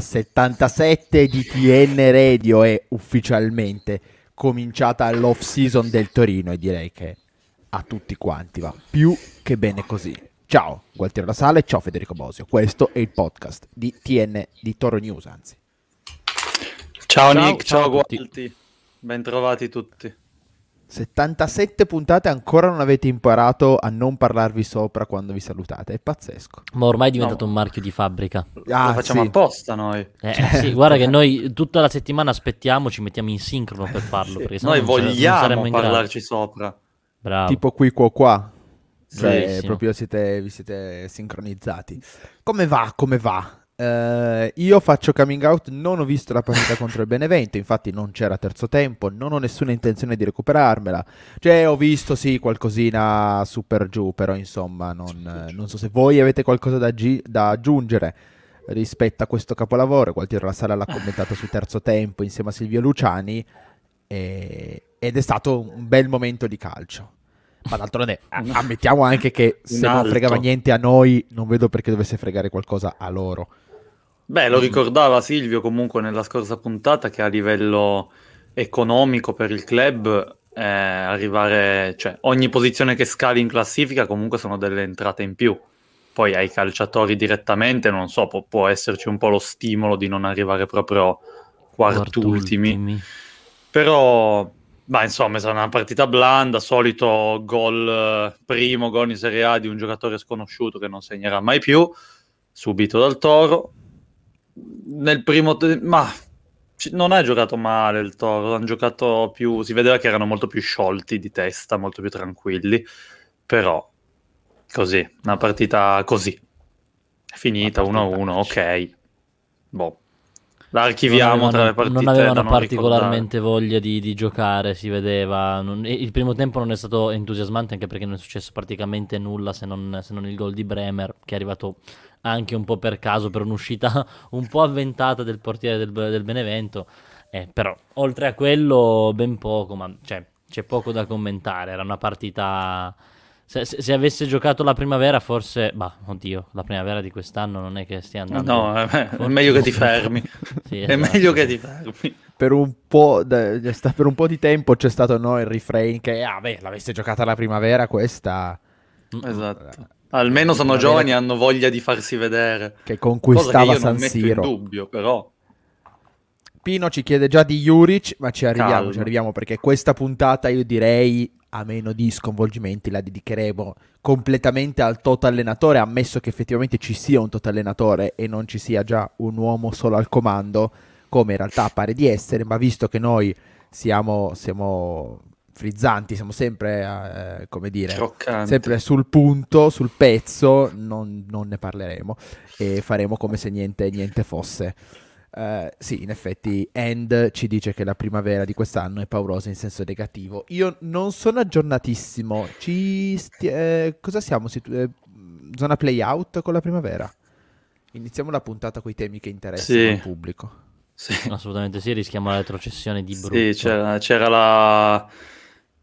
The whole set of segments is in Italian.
puntata 77 di TN Radio è ufficialmente cominciata l'off season del Torino e direi che a tutti quanti va più che bene così. Ciao, Gualtiero La Sala e ciao Federico Bosio. Questo è il podcast di TN di Toro News, anzi. Ciao, ciao Nick, ciao, ciao Gualti. Bentrovati tutti. 77 puntate ancora non avete imparato a non parlarvi sopra quando vi salutate, è pazzesco. Ma ormai è diventato no. un marchio di fabbrica. Ah, Lo facciamo sì. apposta noi. Eh, cioè. sì, guarda che noi tutta la settimana aspettiamo, ci mettiamo in sincrono per farlo. sì. Noi vogliamo parlarci sopra. Bravo. Tipo qui, qua, qua. Cioè, proprio siete, vi siete sincronizzati. Come va? Come va? Uh, io faccio coming out, non ho visto la partita contro il Benevento, infatti non c'era terzo tempo, non ho nessuna intenzione di recuperarmela. Cioè, ho visto sì qualcosina super giù, però insomma, non, non so se voi avete qualcosa da, gi- da, aggiungere rispetto a questo capolavoro. Gualtiero La Sala l'ha commentato su terzo tempo insieme a Silvio Luciani e... ed è stato un bel momento di calcio. Ma d'altronde ammettiamo anche che se non fregava niente a noi, non vedo perché dovesse fregare qualcosa a loro. Beh, lo ricordava Silvio comunque nella scorsa puntata che a livello economico per il club eh, arrivare, cioè ogni posizione che scali in classifica comunque sono delle entrate in più. Poi ai calciatori direttamente, non so, può, può esserci un po' lo stimolo di non arrivare proprio quartultimi. quartultimi. Però, ma insomma, è stata una partita blanda, solito gol, primo gol in Serie A di un giocatore sconosciuto che non segnerà mai più, subito dal Toro nel primo tempo, ma non ha giocato male il Toro, hanno giocato più, si vedeva che erano molto più sciolti di testa, molto più tranquilli, però così, una partita così, finita 1-1, ok, boh. La archiviamo tra le partite. Non avevano non particolarmente ricordare. voglia di, di, giocare, si vedeva. Non, il primo tempo non è stato entusiasmante anche perché non è successo praticamente nulla se non, se non il gol di Bremer, che è arrivato anche un po' per caso, per un'uscita un po' avventata del portiere del, del Benevento. Eh, però, oltre a quello, ben poco, ma cioè, c'è poco da commentare. Era una partita. Se, se, se, avesse giocato la primavera, forse. Bah, oddio, la primavera di quest'anno non è che stia andando. No, è, è meglio che ti fermi. sì, esatto. È meglio che ti fermi. Per un, po de, per un po' di tempo c'è stato no, il refrain che, ah, beh, l'avesse giocata la primavera, questa. Esatto. Almeno sono giovani e hanno voglia di farsi vedere. Che conquistava che San Siro. in dubbio, però. Pino ci chiede già di Juric, ma ci arriviamo, Calma. ci arriviamo perché questa puntata io direi, a meno di sconvolgimenti, la dedicheremo completamente al toto allenatore, ammesso che effettivamente ci sia un toto allenatore e non ci sia già un uomo solo al comando, come in realtà pare di essere, ma visto che noi siamo, siamo frizzanti, siamo sempre, eh, come dire, Croccanti. sempre sul punto, sul pezzo, non, non, ne parleremo e faremo come se niente, niente fosse. Uh, sì, in effetti End ci dice che la primavera di quest'anno è paurosa in senso negativo. Io non sono aggiornatissimo. Ci sti- eh, cosa siamo? Situ- eh, zona playout con la primavera? Iniziamo la puntata con i temi che interessano sì. al pubblico. Sì. Assolutamente sì, rischiamo la retrocessione di brutto. Sì, c'era, c'era la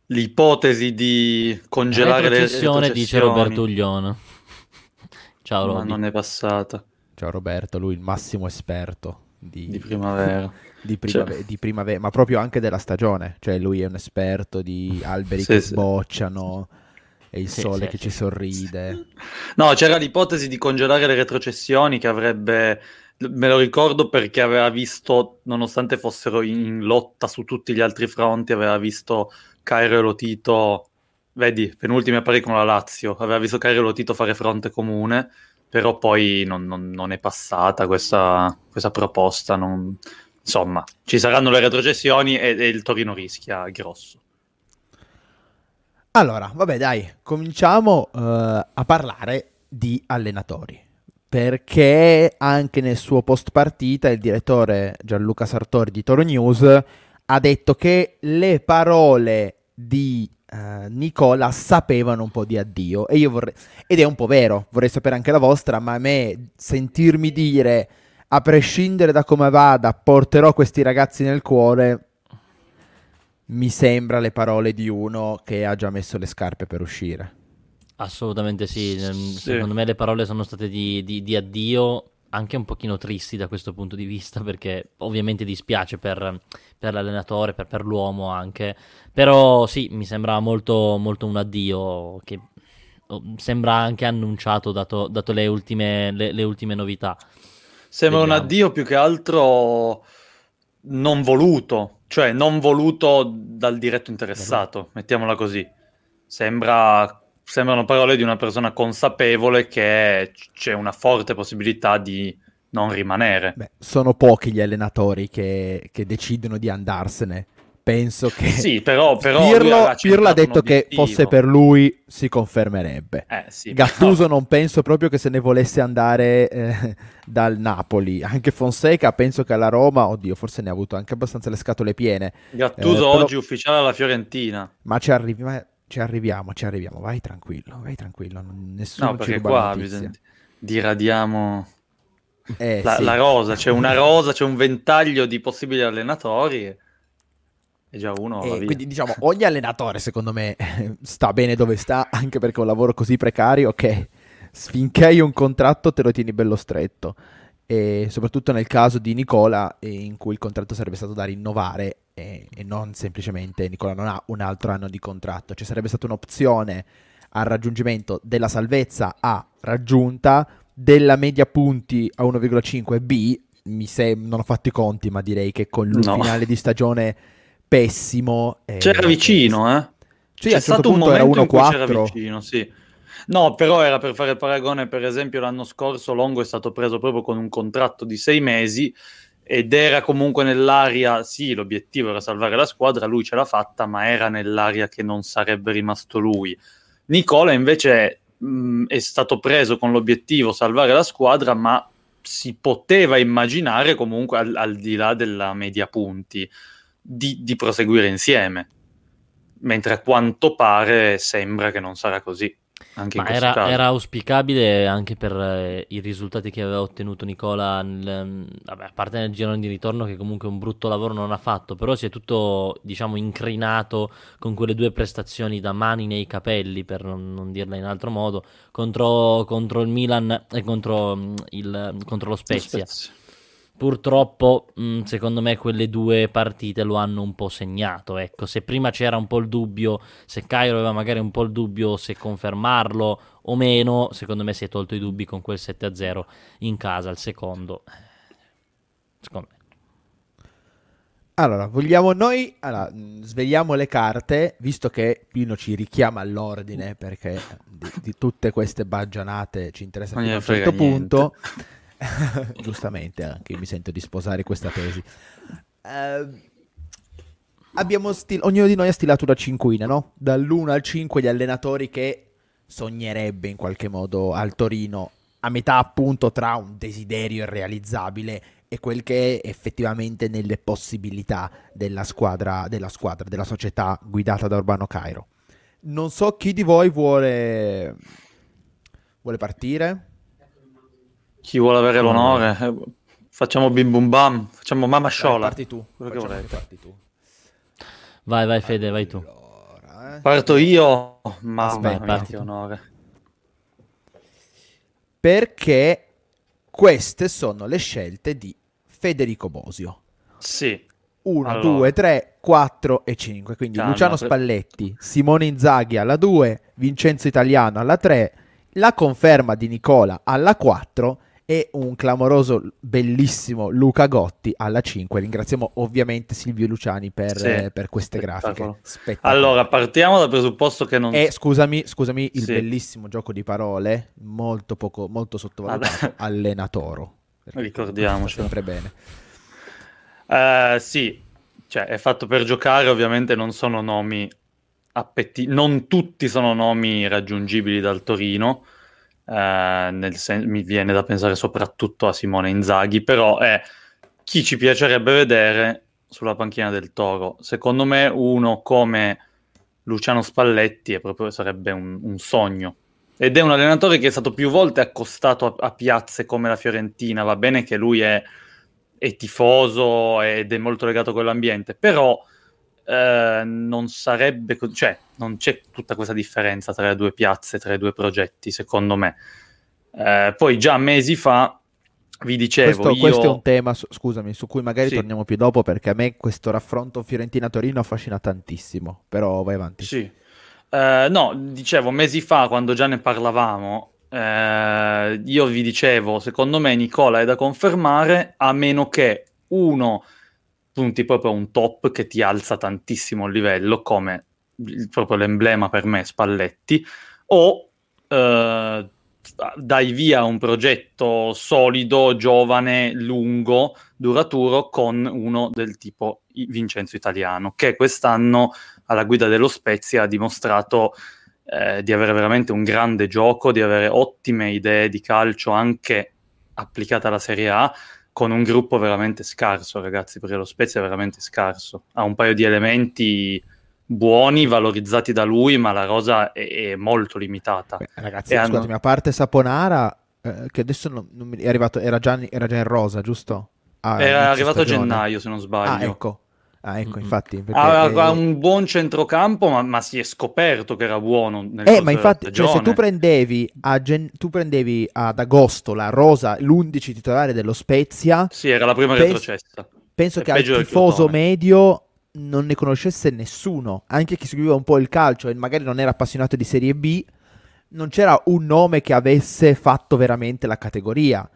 l'ipotesi di congelare le retrocessioni dice Roberto Uglione. Ciao Roberto. Ma non è passata. Ciao Roberto, lui il massimo esperto di, di primavera. Di, primavera, cioè... di primavera, ma proprio anche della stagione. Cioè lui è un esperto di alberi sì, che sì. sbocciano e il sì, sole che ci sorride. No, c'era l'ipotesi di congelare le retrocessioni che avrebbe me lo ricordo perché aveva visto, nonostante fossero in lotta su tutti gli altri fronti, aveva visto Cairo e Lotito, vedi, penultime pari con la Lazio, aveva visto Cairo e Lotito fare fronte comune, però poi non, non, non è passata questa, questa proposta. Non... Insomma, ci saranno le retrocessioni e, e il Torino rischia grosso. Allora, vabbè, dai, cominciamo uh, a parlare di allenatori. Perché anche nel suo post partita il direttore Gianluca Sartori di Toro News ha detto che le parole di uh, Nicola sapevano un po' di addio e io vorrei ed è un po' vero, vorrei sapere anche la vostra, ma a me sentirmi dire a prescindere da come vada, porterò questi ragazzi nel cuore mi sembra le parole di uno che ha già messo le scarpe per uscire. Assolutamente sì. sì. Secondo me le parole sono state di, di, di addio anche un pochino tristi da questo punto di vista perché ovviamente dispiace per, per l'allenatore, per, per, l'uomo anche, però sì, mi sembra molto, molto un addio che oh, sembra anche annunciato dato, dato le, ultime, le, le, ultime, novità. Sembra Vediamo. un addio più che altro non voluto, cioè non voluto dal diretto interessato, mettiamola così. Sembra sembrano parole di una persona consapevole che c'è una forte possibilità di non rimanere. Beh, sono pochi gli allenatori che, che, decidono di andarsene. Penso che sì, però, però Pirlo, Pirlo ha detto che fosse per lui si confermerebbe. Eh, sì, Gattuso però... non penso proprio che se ne volesse andare eh, dal Napoli. Anche Fonseca penso che alla Roma, oddio, forse ne ha avuto anche abbastanza le scatole piene. Gattuso eh, però... oggi ufficiale alla Fiorentina. Ma ci arrivi, ma ci arriviamo, ci arriviamo, vai tranquillo, vai tranquillo, nessuno no, perché qua bisogna... diradiamo eh, la, sì. la, rosa, c'è una rosa, c'è un ventaglio di possibili allenatori e già uno eh, quindi diciamo ogni allenatore secondo me sta bene dove sta anche perché un lavoro così precario che finché hai un contratto te lo tieni bello stretto e soprattutto nel caso di Nicola in cui il contratto sarebbe stato da rinnovare e, e, non semplicemente Nicola non ha un altro anno di contratto, ci sarebbe stata un'opzione al raggiungimento della salvezza A raggiunta, della media punti a 1,5 B, mi sem- non ho fatto i conti, ma direi che con il no. finale di stagione pessimo... Eh, c'era vicino, eh? Sì, c'è stato un momento in cui c'era vicino, sì. No, però era per fare il paragone, per esempio l'anno scorso Longo è stato preso proprio con un contratto di sei mesi ed era comunque nell'aria, sì, l'obiettivo era salvare la squadra, lui ce l'ha fatta, ma era nell'aria che non sarebbe rimasto lui. Nicola invece mh, è stato preso con l'obiettivo salvare la squadra, ma si poteva immaginare comunque al, al di là della media punti di, di proseguire insieme, mentre a quanto pare sembra che non sarà così. Anche Ma era, era, auspicabile anche per eh, i risultati che aveva ottenuto Nicola, nel, mm, vabbè, a parte nel girone di ritorno che comunque un brutto lavoro non ha fatto, però si è tutto diciamo incrinato con quelle due prestazioni da mani nei capelli, per non, non dirla in altro modo, contro, contro, il Milan e contro, mm, il, contro lo Spezia. Lo Spezia. Purtroppo, mh, mm, secondo me, quelle due partite lo hanno un po' segnato. Ecco, se prima c'era un po' il dubbio, se Cairo aveva magari un po' il dubbio se confermarlo o meno, secondo me si è tolto i dubbi con quel 7-0 in casa al secondo. Secondo me. Allora, vogliamo noi allora, svegliamo le carte, visto che Pino ci richiama all'ordine, perché di, di tutte queste baggianate ci interessa fino a un certo punto. Giustamente, anche mi sento di sposare questa tesi. Uh, abbiamo stil- ognuno di noi ha stilato una cinquina, no? Dall'1 al 5 gli allenatori che sognerebbe in qualche modo al Torino, a metà appunto tra un desiderio irrealizzabile e quel che è effettivamente nelle possibilità della squadra, della squadra, della società guidata da Urbano Cairo. Non so chi di voi vuole, vuole partire. Chi vuole avere l'onore? Eh, facciamo bim bum bam, facciamo mamma sciola. Parti tu, quello che volete. Parti tu. Vai, vai Fede, vai tu. Allora, eh. Parto io, mamma Aspetta, mia, onore. Perché queste sono le scelte di Federico Bosio. Sì. 1, 2, 3, 4 e 5. Quindi Calma, Luciano Spalletti, Simone Inzaghi alla 2, Vincenzo Italiano alla 3, la conferma di Nicola alla 4 e un clamoroso, bellissimo Luca Gotti alla 5. Ringraziamo ovviamente Silvio Luciani per, sì, eh, per queste grafiche. Spettacolo. Allora, partiamo dal presupposto che non... E scusami, scusami il sì. bellissimo gioco di parole, molto, poco, molto sottovalutato, allenatoro. Ricordiamoci. Sempre bene. Uh, sì, cioè è fatto per giocare, ovviamente non sono nomi appetiti, non tutti sono nomi raggiungibili dal Torino eh, sen- mi viene da pensare soprattutto a Simone Inzaghi, però è chi ci piacerebbe vedere sulla panchina del Toro. Secondo me uno come Luciano Spalletti proprio, sarebbe un, un, sogno. Ed è un allenatore che è stato più volte accostato a, a piazze come la Fiorentina, va bene che lui è, è tifoso ed è molto legato con l'ambiente, però eh, non sarebbe, cioè non c'è tutta questa differenza tra le due piazze, tra i due progetti, secondo me. Eh, poi già mesi fa vi dicevo, questo, io... questo, è un tema, scusami, su cui magari sì. torniamo più dopo perché a me questo raffronto Fiorentina-Torino affascina tantissimo, però vai avanti. Sì. Uh, no, dicevo, mesi fa quando già ne parlavamo, uh, io vi dicevo, secondo me Nicola è da confermare a meno che uno punti proprio a un top che ti alza tantissimo il livello, come proprio l'emblema per me Spalletti, o uh, dai via un progetto solido, giovane, lungo, duraturo con uno del tipo Vincenzo Italiano, che quest'anno alla guida dello Spezia ha dimostrato eh, di avere veramente un grande gioco, di avere ottime idee di calcio anche applicate alla Serie A, con un gruppo veramente scarso, ragazzi, perché lo Spezia è veramente scarso. Ha un paio di elementi buoni, valorizzati da lui, ma la rosa è, è molto limitata. Beh, ragazzi, e scusatemi, hanno... a parte Saponara, eh, che adesso non, non mi... è arrivato, era già, era già in rosa, giusto? Ah, era arrivato stagione. a gennaio, se non sbaglio. Ah, ecco. Ah, ecco, infatti. Aveva è... un buon centrocampo, ma, ma, si è scoperto che era buono. Nel eh, ma infatti, cioè, se tu prendevi, gen... tu prendevi, ad agosto la rosa, l'11 titolare dello Spezia. Sì, era la prima pens... retrocessa. Penso è che al tifoso medio non ne conoscesse nessuno, anche chi seguiva un po' il calcio e magari non era appassionato di Serie B, non c'era un nome che avesse fatto veramente la categoria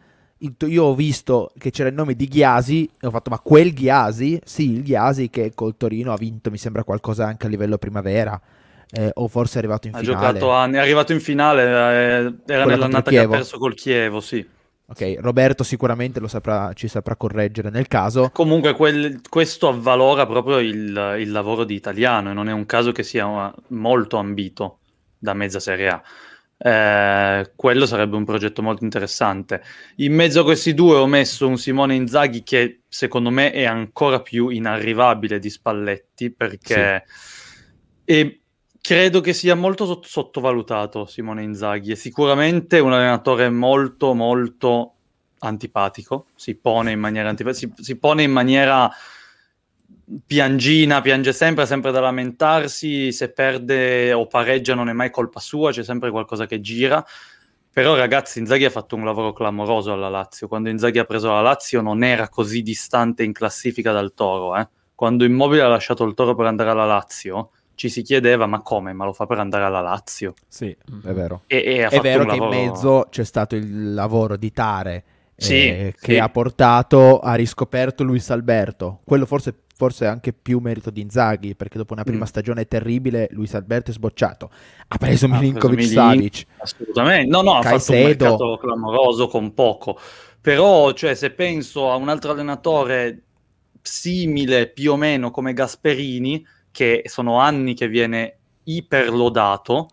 io ho visto che c'era il nome di Ghiasi e ho fatto ma quel Ghiasi? Sì, il Ghiasi che col Torino ha vinto mi sembra qualcosa anche a livello primavera eh, o forse è arrivato in ha finale. Giocato anni, è arrivato in finale, eh, era nell'annata che ha perso col Chievo, sì. Ok, Roberto sicuramente saprà, ci saprà correggere nel caso. Comunque quel, questo avvalora proprio il, il lavoro di italiano e non è un caso che sia molto ambito da mezza Serie A eh, quello sarebbe un progetto molto interessante. In mezzo a questi due ho messo un Simone Inzaghi che secondo me è ancora più inarrivabile di Spalletti perché sì. e credo che sia molto sott- sottovalutato Simone Inzaghi. È sicuramente un allenatore molto molto antipatico, si pone in maniera antipatica, si, si pone in maniera piangina, piange sempre, sempre da lamentarsi, se perde o pareggia non è mai colpa sua, c'è sempre qualcosa che gira. Però ragazzi, Inzaghi ha fatto un lavoro clamoroso alla Lazio. Quando Inzaghi ha preso la Lazio non era così distante in classifica dal Toro. Eh? Quando Immobile ha lasciato il Toro per andare alla Lazio, ci si chiedeva ma come? Ma lo fa per andare alla Lazio? Sì, è vero. E, e è vero che lavoro... in mezzo c'è stato il lavoro di Tare. Sì, eh, che sì. ha portato, ha riscoperto Luis Alberto. Quello forse forse anche più merito di Inzaghi, perché dopo una prima mm. stagione terribile Luis Alberto è sbocciato. Ha preso Milinkovic Savic. Assolutamente. No, no, ha Caicedo. fatto un mercato clamoroso con poco. Però, cioè, se penso a un altro allenatore simile più o meno come Gasperini, che sono anni che viene iperlodato,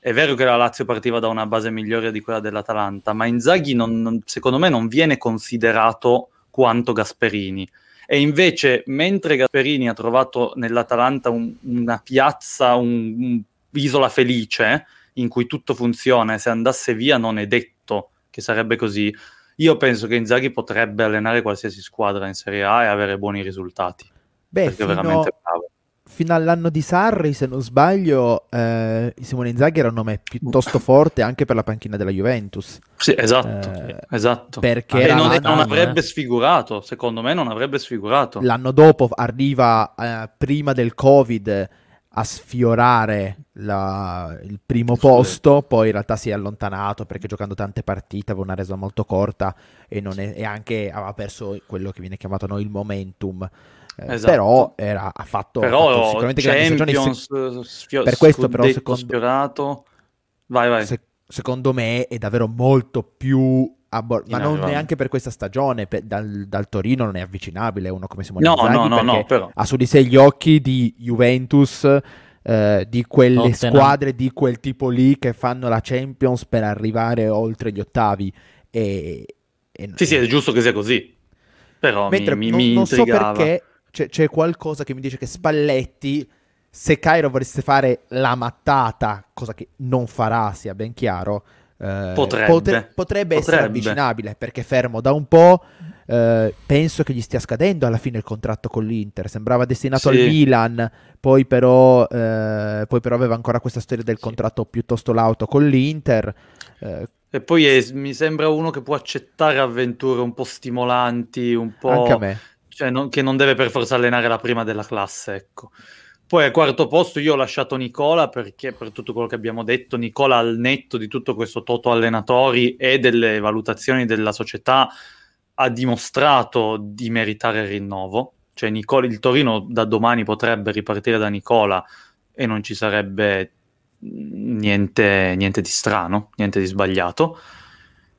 è vero che la Lazio partiva da una base migliore di quella dell'Atalanta, ma Inzaghi non, non, secondo me non viene considerato quanto Gasperini. E invece, mentre Gasperini ha trovato nell'Atalanta un, una piazza, un, un'isola felice in cui tutto funziona e se andasse via non è detto che sarebbe così, io penso che Inzaghi potrebbe allenare qualsiasi squadra in Serie A e avere buoni risultati. Beh, perché fino... è veramente bravo fino all'anno di Sarri, se non sbaglio, eh, Simone Inzaghi era un nome piuttosto forte anche per la panchina della Juventus. Sì, esatto. Eh, esatto. Perché ah, non, non, avrebbe sfigurato, secondo me non avrebbe sfigurato. L'anno dopo arriva, eh, prima del Covid, a sfiorare la, il primo posto, poi in realtà si è allontanato perché giocando tante partite aveva una resa molto corta e, è, e anche aveva perso quello che viene chiamato noi il momentum. Eh, esatto. Però era, ha fatto, però, ha fatto sicuramente Champions, grandi sfio- per questo però secondo, sfiorato. Vai, vai. Se, secondo me è davvero molto più Abbor- ma non neanche per questa stagione per, dal, dal, Torino non è avvicinabile uno come Simone no, Inzaghi no, no, no, però. ha su di sé gli occhi di Juventus eh, di quelle Tottenham. squadre di quel tipo lì che fanno la Champions per arrivare oltre gli ottavi e, e sì sì è giusto che sia così però Mentre mi, non, mi non so perché c'è, c'è, qualcosa che mi dice che Spalletti, se Cairo volesse fare la mattata, cosa che non farà, sia ben chiaro, eh, potrebbe. Potre, potrebbe, potrebbe, essere avvicinabile perché fermo da un po'. Eh, penso che gli stia scadendo alla fine il contratto con l'Inter. Sembrava destinato sì. al Milan, poi però, eh, poi però, aveva ancora questa storia del contratto piuttosto lauto con l'Inter. Eh, E poi è, mi sembra uno che può accettare avventure un po' stimolanti, un po'... Cioè, non, che non deve per forza allenare la prima della classe, ecco. Poi al quarto posto io ho lasciato Nicola perché per tutto quello che abbiamo detto, Nicola al netto di tutto questo toto allenatori e delle valutazioni della società ha dimostrato di meritare il rinnovo. Cioè Nicola, il Torino da domani potrebbe ripartire da Nicola e non ci sarebbe niente, niente di strano, niente di sbagliato.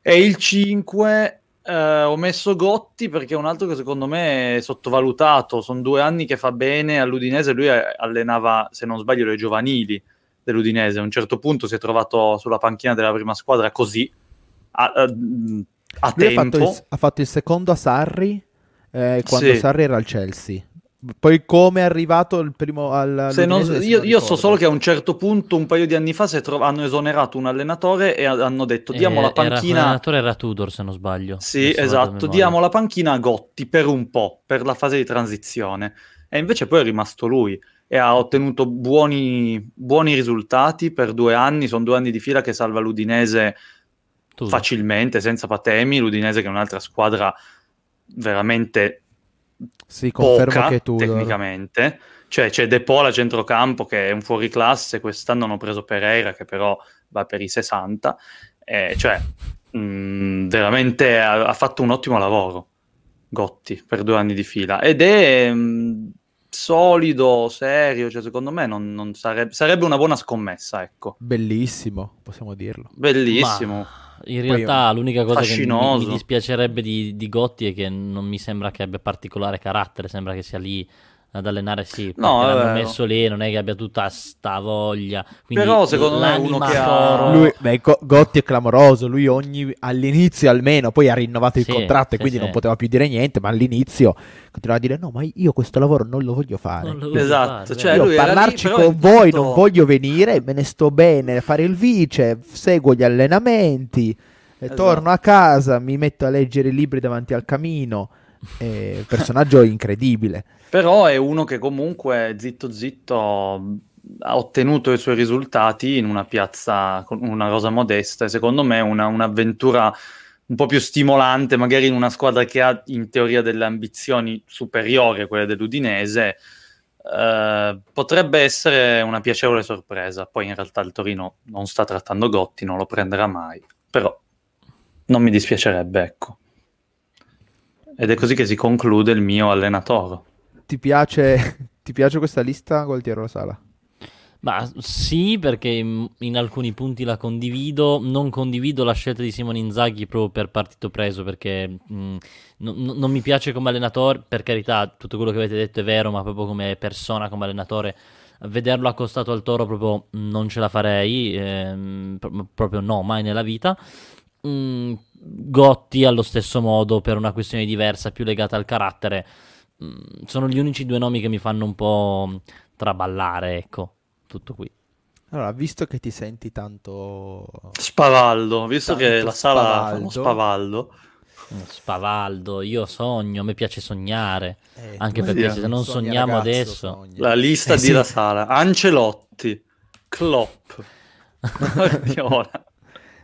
E il 5 eh, ho messo Gotti perché è un altro che secondo me è sottovalutato. Sono due anni che fa bene all'Udinese. Lui allenava, se non sbaglio, le giovanili dell'Udinese. A un certo punto si è trovato sulla panchina della prima squadra così. A, a, a tempo. Ha fatto, il, ha fatto, il, secondo a Sarri eh, quando sì. Sarri era al Chelsea. Poi come è arrivato il primo al non, io, io so solo che a un certo punto, un paio di anni fa, tro- hanno esonerato un allenatore e hanno detto diamo eh, la panchina... l'allenatore era Tudor se non sbaglio. Sì, esatto, diamo la panchina a Gotti per un po', per la fase di transizione. E invece poi è rimasto lui e ha ottenuto buoni, buoni risultati per due anni, sono due anni di fila che salva l'Udinese Tudor. facilmente, senza patemi, l'Udinese che è un'altra squadra veramente sì, confermo poca, che tu tecnicamente. Cioè c'è De Paul a centrocampo che è un fuoriclasse, quest'anno hanno preso Pereira che però va per i 60. Eh, cioè, mh, mm, veramente ha, ha, fatto un ottimo lavoro Gotti per due anni di fila ed è mh, mm, solido, serio, cioè secondo me non, non sarebbe, sarebbe una buona scommessa, ecco. Bellissimo, possiamo dirlo. Bellissimo. Ma in realtà l'unica cosa fascinoso. che mi, mi dispiacerebbe di, di, Gotti è che non mi sembra che abbia particolare carattere, sembra che sia lì ad allenare sì, no, l'hanno messo lì, non è che abbia tutta sta voglia. Quindi Però secondo me uno che ha... Lui, beh, Gotti è clamoroso, lui ogni, all'inizio almeno, poi ha rinnovato il sì, contratto e sì, quindi sì. non poteva più dire niente, ma all'inizio continuava a dire no, ma io questo lavoro non lo voglio fare. Lo voglio esatto, fare, cioè io parlarci lì, con voi intanto... non voglio venire, me ne sto bene, fare il vice, seguo gli allenamenti, esatto. torno a casa, mi metto a leggere i libri davanti al camino. Eh, personaggio incredibile. Però è uno che comunque zitto zitto ha ottenuto i suoi risultati in una piazza con una rosa modesta e secondo me una, un'avventura un po' più stimolante, magari in una squadra che ha in teoria delle ambizioni superiori a quelle dell'Udinese, eh, potrebbe essere una piacevole sorpresa. Poi in realtà il Torino non sta trattando Gotti, non lo prenderà mai, però non mi dispiacerebbe, ecco. Ed è così che si conclude il mio allenatore. Ti piace, ti piace questa lista, Gualtiero La Sala? Ma sì, perché in, alcuni punti la condivido. Non condivido la scelta di Simone Inzaghi proprio per partito preso, perché mh, n- non mi piace come allenatore. Per carità, tutto quello che avete detto è vero, ma proprio come persona, come allenatore, vederlo accostato al toro proprio non ce la farei. Ehm, pro- proprio no, mai nella vita. Mm, Gotti allo stesso modo per una questione diversa, più legata al carattere. Mm, sono gli unici due nomi che mi fanno un po' traballare, ecco, tutto qui. Allora, visto che ti senti tanto... Spavaldo, visto tanto che la sala spavaldo. spavaldo. Mm, spavaldo, io sogno, mi piace sognare, eh, anche perché se non sogniamo adesso... Sogna. La lista eh, di sì. La Sala, Ancelotti, Klopp, Guardiola.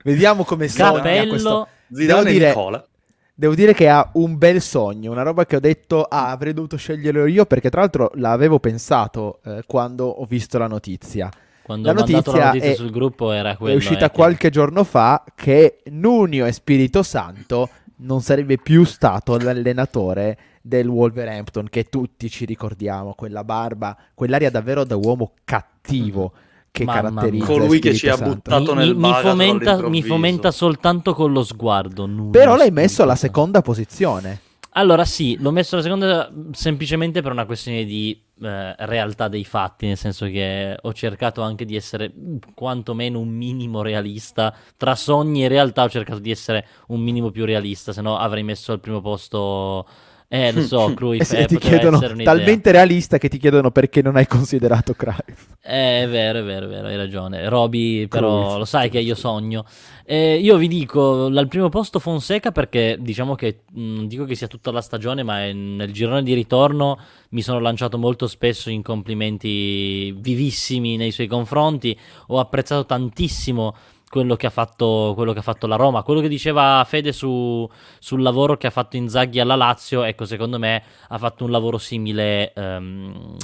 Vediamo come sogna Capello, questo... Zidane devo dire, Nicola. Devo dire che ha un bel sogno, una roba che ho detto, ah, avrei dovuto sceglierlo io, perché tra l'altro l'avevo pensato eh, quando ho visto la notizia. Quando la notizia, la notizia è, sul gruppo era quello. È uscita eh, qualche che... giorno fa che Nunio e Spirito Santo non sarebbe più stato l'allenatore del Wolverhampton, che tutti ci ricordiamo, quella barba, quell'aria davvero da uomo cattivo. Che Mamma caratterizza colui che ci ha buttato mi, nel mi, fomenta, mi fomenta soltanto con lo sguardo. Però l'hai messo alla seconda posizione. Allora sì, l'ho messo alla seconda semplicemente per una questione di eh, realtà dei fatti, nel senso che ho cercato anche di essere quantomeno un minimo realista. Tra sogni e realtà ho cercato di essere un minimo più realista, se no avrei messo al primo posto eh, lo so, Cruyff eh, ti chiedono talmente realista che ti chiedono perché non hai considerato Cruyff. Eh, è vero, è vero, è vero, hai ragione. Roby, però Cruyff. lo sai che io sogno. Eh, io vi dico, al primo posto Fonseca perché diciamo che non dico che sia tutta la stagione, ma nel girone di ritorno mi sono lanciato molto spesso in complimenti vivissimi nei suoi confronti. Ho apprezzato tantissimo quello che, ha fatto, quello che ha fatto la Roma. Quello che diceva Fede su, sul lavoro che ha fatto Inzaghi alla Lazio, ecco, secondo me ha fatto un lavoro simile um,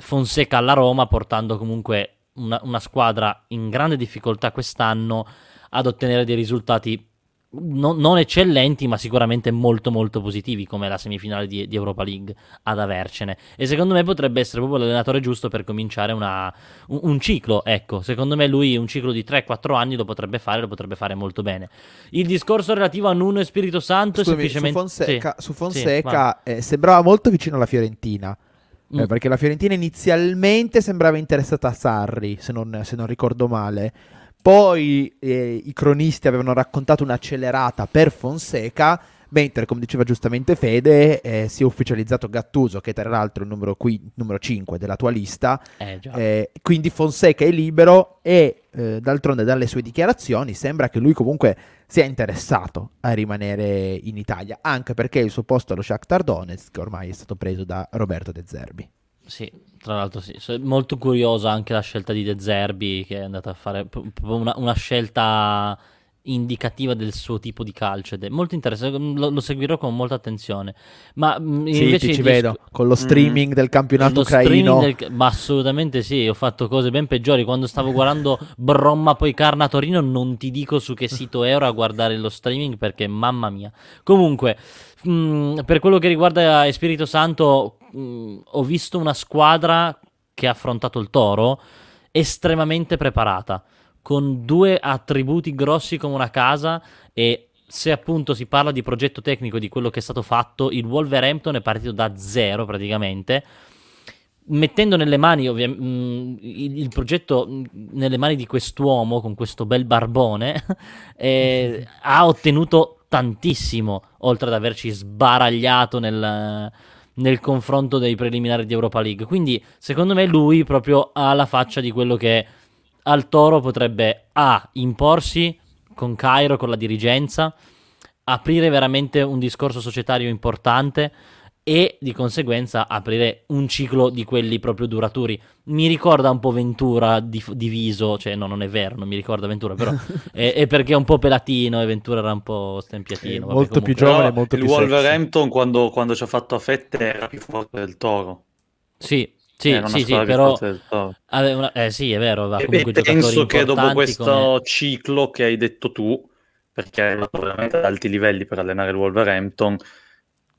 Fonseca alla Roma, portando comunque una, una squadra in grande difficoltà quest'anno ad ottenere dei risultati non, non, eccellenti, ma sicuramente molto molto positivi, come la semifinale di, di, Europa League ad avercene. E secondo me potrebbe essere proprio l'allenatore giusto per cominciare una, un, un, ciclo. Ecco, secondo me lui un ciclo di 3-4 anni lo potrebbe fare, lo potrebbe fare molto bene. Il discorso relativo a Nuno e Spirito Santo Scusami, è semplicemente... Su Fonseca, sì, su Fonseca sì, eh, sembrava molto vicino alla Fiorentina. Eh, mm. Eh, perché la Fiorentina inizialmente sembrava interessata a Sarri, se non, se non ricordo male. Poi eh, i cronisti avevano raccontato un'accelerata per Fonseca, mentre, come diceva giustamente Fede, eh, si è ufficializzato Gattuso, che tra l'altro è il numero, qui, numero 5 della tua lista. Eh, eh, quindi Fonseca è libero e, eh, d'altronde, dalle sue dichiarazioni sembra che lui comunque sia interessato a rimanere in Italia, anche perché il suo posto allo Shakhtar Donetsk ormai è stato preso da Roberto De Zerbi. Sì, tra l'altro sì, molto curiosa anche la scelta di De Zerbi che è andata a fare una, una scelta indicativa del suo tipo di calcio ed è molto interessante, lo, lo seguirò con molta attenzione. Ma mm, sì, invece ci vedo con lo streaming mm, del campionato ucraino. Del, ma assolutamente sì, ho fatto cose ben peggiori quando stavo guardando Bromma poi Carna Torino, non ti dico su che sito ero a guardare lo streaming perché mamma mia. Comunque, mh, mm, per quello che riguarda Spirito Santo mh, mm, ho visto una squadra che ha affrontato il Toro estremamente preparata, con due attributi grossi come una casa e se appunto si parla di progetto tecnico di quello che è stato fatto, il Wolverhampton è partito da zero praticamente mettendo nelle mani ovvia- mh, mm, il, il, progetto mm, nelle mani di quest'uomo con questo bel barbone eh, ha ottenuto tantissimo oltre ad averci sbaragliato nel, nel confronto dei preliminari di Europa League. Quindi, secondo me, lui proprio ha la faccia di quello che al Toro potrebbe A. imporsi con Cairo, con la dirigenza, aprire veramente un discorso societario importante e di conseguenza aprire un ciclo di quelli proprio duraturi. Mi ricorda un po' Ventura di, diviso, cioè no, non è vero, non mi ricorda Ventura, però è, è, perché è un po' pelatino e Ventura era un po' stempiatino. Vabbè, molto più giovane, molto il più Wolverhampton quando, quando, ci ha fatto a fette era più forte del Toro. Sì, sì, sì, sì, però una... eh, sì, è vero, va comunque e penso che dopo questo come... ciclo che hai detto tu, perché hai andato veramente ad alti livelli per allenare il Wolverhampton,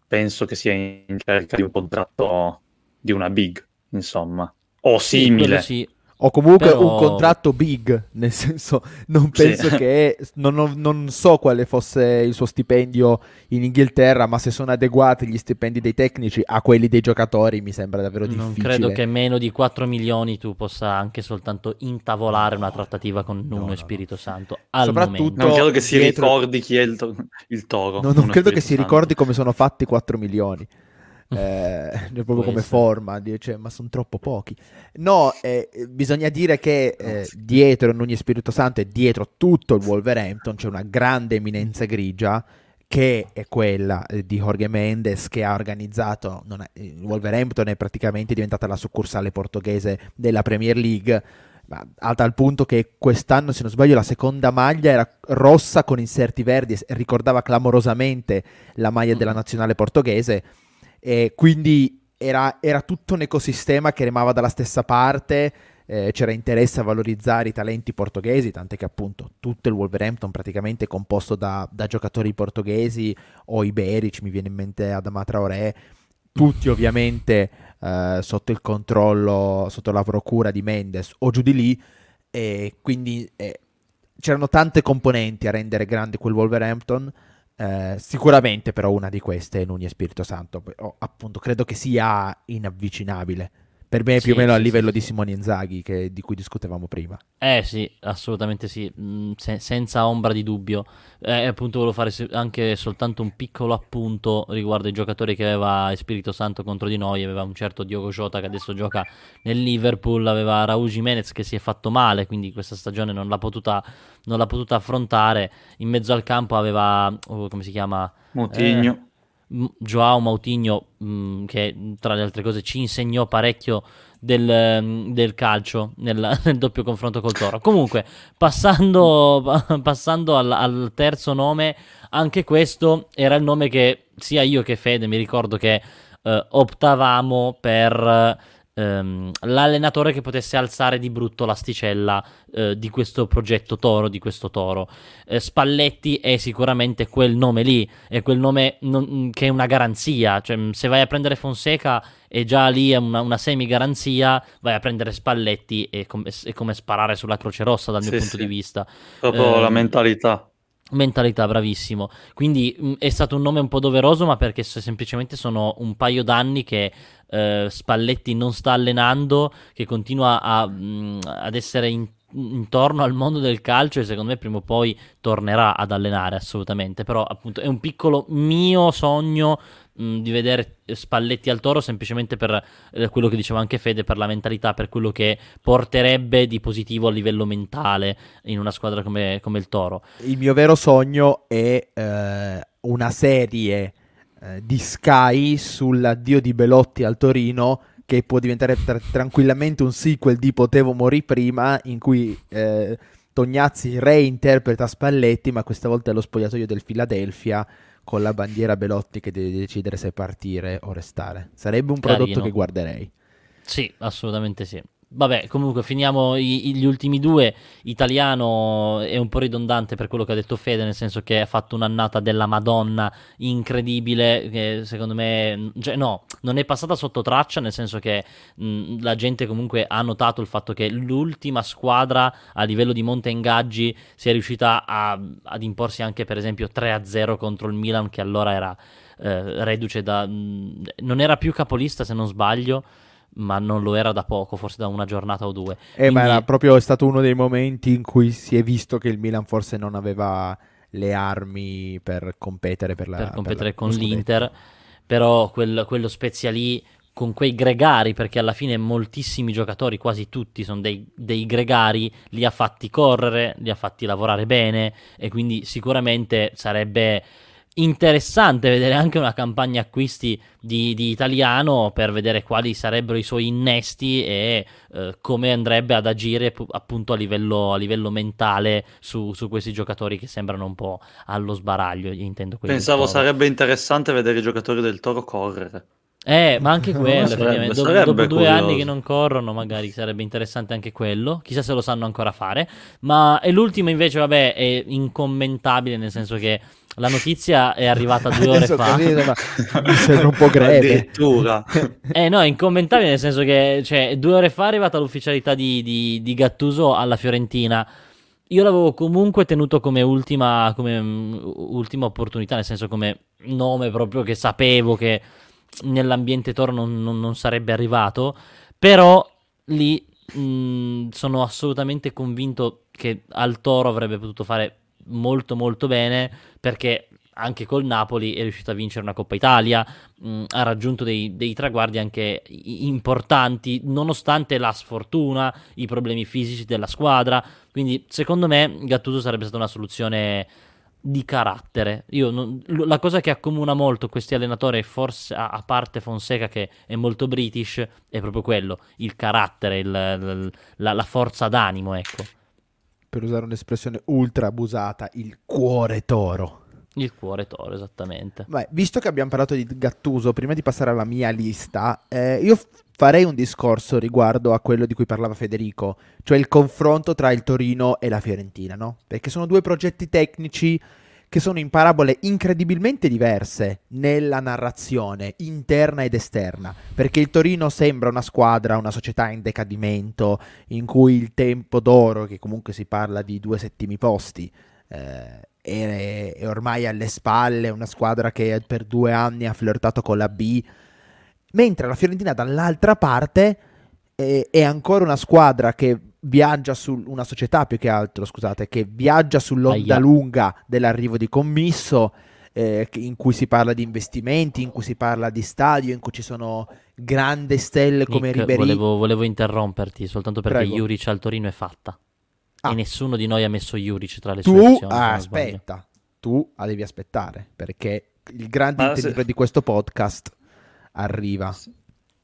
penso che sia in cerca di un contratto di una big, insomma, o simile. Sì, o comunque Però... un contratto big, nel senso non penso sì. che non, non, so quale fosse il suo stipendio in Inghilterra, ma se sono adeguati gli stipendi dei tecnici a quelli dei giocatori mi sembra davvero difficile. Non credo che meno di 4 milioni tu possa anche soltanto intavolare una trattativa con Nuno no, no, e Spirito Santo. Al Soprattutto momento. non credo che si dietro... ricordi chi è il, to- il toro. No, non credo che si ricordi come sono fatti 4 milioni eh, proprio come forma, cioè, ma sono troppo pochi. No, eh, bisogna dire che eh, dietro Nunez Spirito Santo e dietro tutto il Wolverhampton c'è una grande eminenza grigia che è quella eh, di Jorge Mendes che ha organizzato è, il Wolverhampton è praticamente diventata la succursale portoghese della Premier League a tal punto che quest'anno se non sbaglio la seconda maglia era rossa con inserti verdi e ricordava clamorosamente la maglia della nazionale portoghese e quindi era, era, tutto un ecosistema che remava dalla stessa parte, eh, c'era interesse a valorizzare i talenti portoghesi, tant'è che appunto tutto il Wolverhampton praticamente è composto da, da giocatori portoghesi o iberici, mi viene in mente Adama Traoré, tutti ovviamente eh, sotto il controllo, sotto la procura di Mendes o giù di lì, e quindi eh, c'erano tante componenti a rendere grande quel Wolverhampton. Eh, sicuramente però una di queste è Nuni Spirito Santo, oh, appunto credo che sia inavvicinabile. Per me è più sì, o meno sì, a livello sì, di Simone Inzaghi che, di cui discutevamo prima. Eh sì, assolutamente sì, mm, Se, senza ombra di dubbio. Eh, appunto volevo fare anche soltanto un piccolo appunto riguardo ai giocatori che aveva Spirito Santo contro di noi. Aveva un certo Diogo Jota che adesso gioca nel Liverpool, aveva Raul Jimenez che si è fatto male, quindi questa stagione non l'ha potuta, non l'ha potuta affrontare. In mezzo al campo aveva, oh, come si chiama? Motigno. Eh, Joao Mautigno, mh, che tra le altre cose ci insegnò parecchio del, del calcio nel, nel, doppio confronto col Toro. Comunque, passando, passando al, al, terzo nome, anche questo era il nome che sia io che Fede mi ricordo che eh, optavamo per ehm, l'allenatore che potesse alzare di brutto l'asticella eh, di questo progetto Toro, di questo Toro. Eh, Spalletti è sicuramente quel nome lì, è quel nome non, che è una garanzia, cioè se vai a prendere Fonseca è già lì una, una semi-garanzia, vai a prendere Spalletti e com- è come sparare sulla Croce Rossa dal mio sì, punto sì. di vista. Proprio la ehm, mentalità. Mentalità, bravissimo. Quindi mh, è stato un nome un po' doveroso, ma perché semplicemente sono un paio d'anni che eh, Spalletti non sta allenando, che continua a, mh, ad essere in, intorno al mondo del calcio e secondo me prima o poi tornerà ad allenare assolutamente. Però appunto è un piccolo mio sogno mh, di vedere Spalletti al toro semplicemente per eh, quello che diceva anche Fede, per la mentalità, per quello che porterebbe di positivo a livello mentale in una squadra come, come il toro. Il mio vero sogno è eh, una serie eh, di Sky sull'addio di Belotti al Torino che può diventare tra- tranquillamente un sequel di Potevo morì prima in cui eh, Tognazzi reinterpreta Spalletti ma questa volta è lo spogliatoio del Philadelphia con la bandiera Belotti che deve decidere se partire o restare. Sarebbe un prodotto Carino. che guarderei. Sì assolutamente sì Vabbè, comunque finiamo i, gli ultimi due. Italiano è un po' ridondante per quello che ha detto Fede, nel senso che ha fatto un'annata della Madonna incredibile. Che secondo me, cioè, no, non è passata sotto traccia, nel senso che mh, la gente comunque ha notato il fatto che l'ultima squadra a livello di monte ingaggi sia riuscita a, ad imporsi anche, per esempio, 3-0 contro il Milan, che allora era eh, reduce da. Mh, non era più capolista, se non sbaglio ma non lo era da poco, forse da una giornata o due. Eh, Quindi... ma era proprio stato uno dei momenti in cui si è visto che il Milan forse non aveva le armi per competere per, la, per competere per con l'Inter, però quel, quello Spezia lì con quei gregari, perché alla fine moltissimi giocatori, quasi tutti, sono dei, dei, gregari, li ha fatti correre, li ha fatti lavorare bene e quindi sicuramente sarebbe interessante vedere anche una campagna acquisti di, di, italiano per vedere quali sarebbero i suoi innesti e eh, come andrebbe ad agire appunto a livello, a livello mentale su, su, questi giocatori che sembrano un po' allo sbaraglio. Intendo Pensavo sarebbe interessante vedere i giocatori del Toro correre. Eh, ma anche quello, sarebbe, dopo, sarebbe dopo due anni che non corrono, magari sarebbe interessante anche quello. Chissà se lo sanno ancora fare. Ma e l'ultimo invece, vabbè, è incommentabile, nel senso che la notizia è arrivata due ore fa. Capito, ma mi sembra un po' greve. Addirittura. eh no, è incommentabile nel senso che cioè, due ore fa è arrivata l'ufficialità di, di, di Gattuso alla Fiorentina. Io l'avevo comunque tenuto come ultima, come, um, ultima opportunità, nel senso come nome proprio che sapevo che nell'ambiente Toro non, non, non sarebbe arrivato. Però lì mh, sono assolutamente convinto che al Toro avrebbe potuto fare molto molto bene perché anche col Napoli è riuscito a vincere una Coppa Italia, mh, ha raggiunto dei, dei, traguardi anche importanti nonostante la sfortuna, i problemi fisici della squadra, quindi secondo me Gattuso sarebbe stata una soluzione di carattere. Non, la cosa che accomuna molto questi allenatori, forse a, parte Fonseca che è molto british, è proprio quello, il carattere, il, il, la, la forza d'animo, ecco per usare un'espressione ultra abusata, il cuore toro. Il cuore toro, esattamente. Beh, visto che abbiamo parlato di Gattuso, prima di passare alla mia lista, eh, io farei un discorso riguardo a quello di cui parlava Federico, cioè il confronto tra il Torino e la Fiorentina, no? Perché sono due progetti tecnici che sono in parabole incredibilmente diverse nella narrazione interna ed esterna, perché il Torino sembra una squadra, una società in decadimento, in cui il tempo d'oro, che comunque si parla di due settimi posti, eh, è, è ormai alle spalle, una squadra che per due anni ha flirtato con la B, mentre la Fiorentina dall'altra parte è, è ancora una squadra che viaggia su una società più che altro, scusate, che viaggia sull'onda Aia. lunga dell'arrivo di commisso, eh, in cui si parla di investimenti, in cui si parla di stadio, in cui ci sono grandi stelle Nick, come Ribery. Volevo, volevo, interromperti soltanto perché Prego. Juric al Torino è fatta. Ah. E nessuno di noi ha messo Juric tra le tu, sue opzioni. Ah, aspetta, tu devi aspettare perché il grande intenditore se... di questo podcast arriva.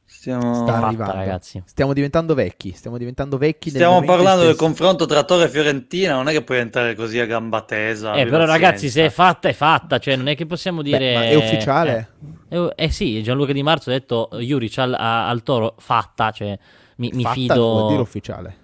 Stiamo... Sta arrivando. ragazzi. Stiamo diventando vecchi. Stiamo diventando vecchi. Stiamo parlando del confronto tra Torre e Fiorentina. Non è che puoi entrare così a gamba tesa. Eh, però, ragazzi, se è fatta, è fatta. Cioè, non è che possiamo dire. Beh, è ufficiale. Eh, eh, sì, Gianluca Di Marzo ha detto Juric al, al Toro fatta. Cioè, mi, mi fatta fido. Vuol dire ufficiale.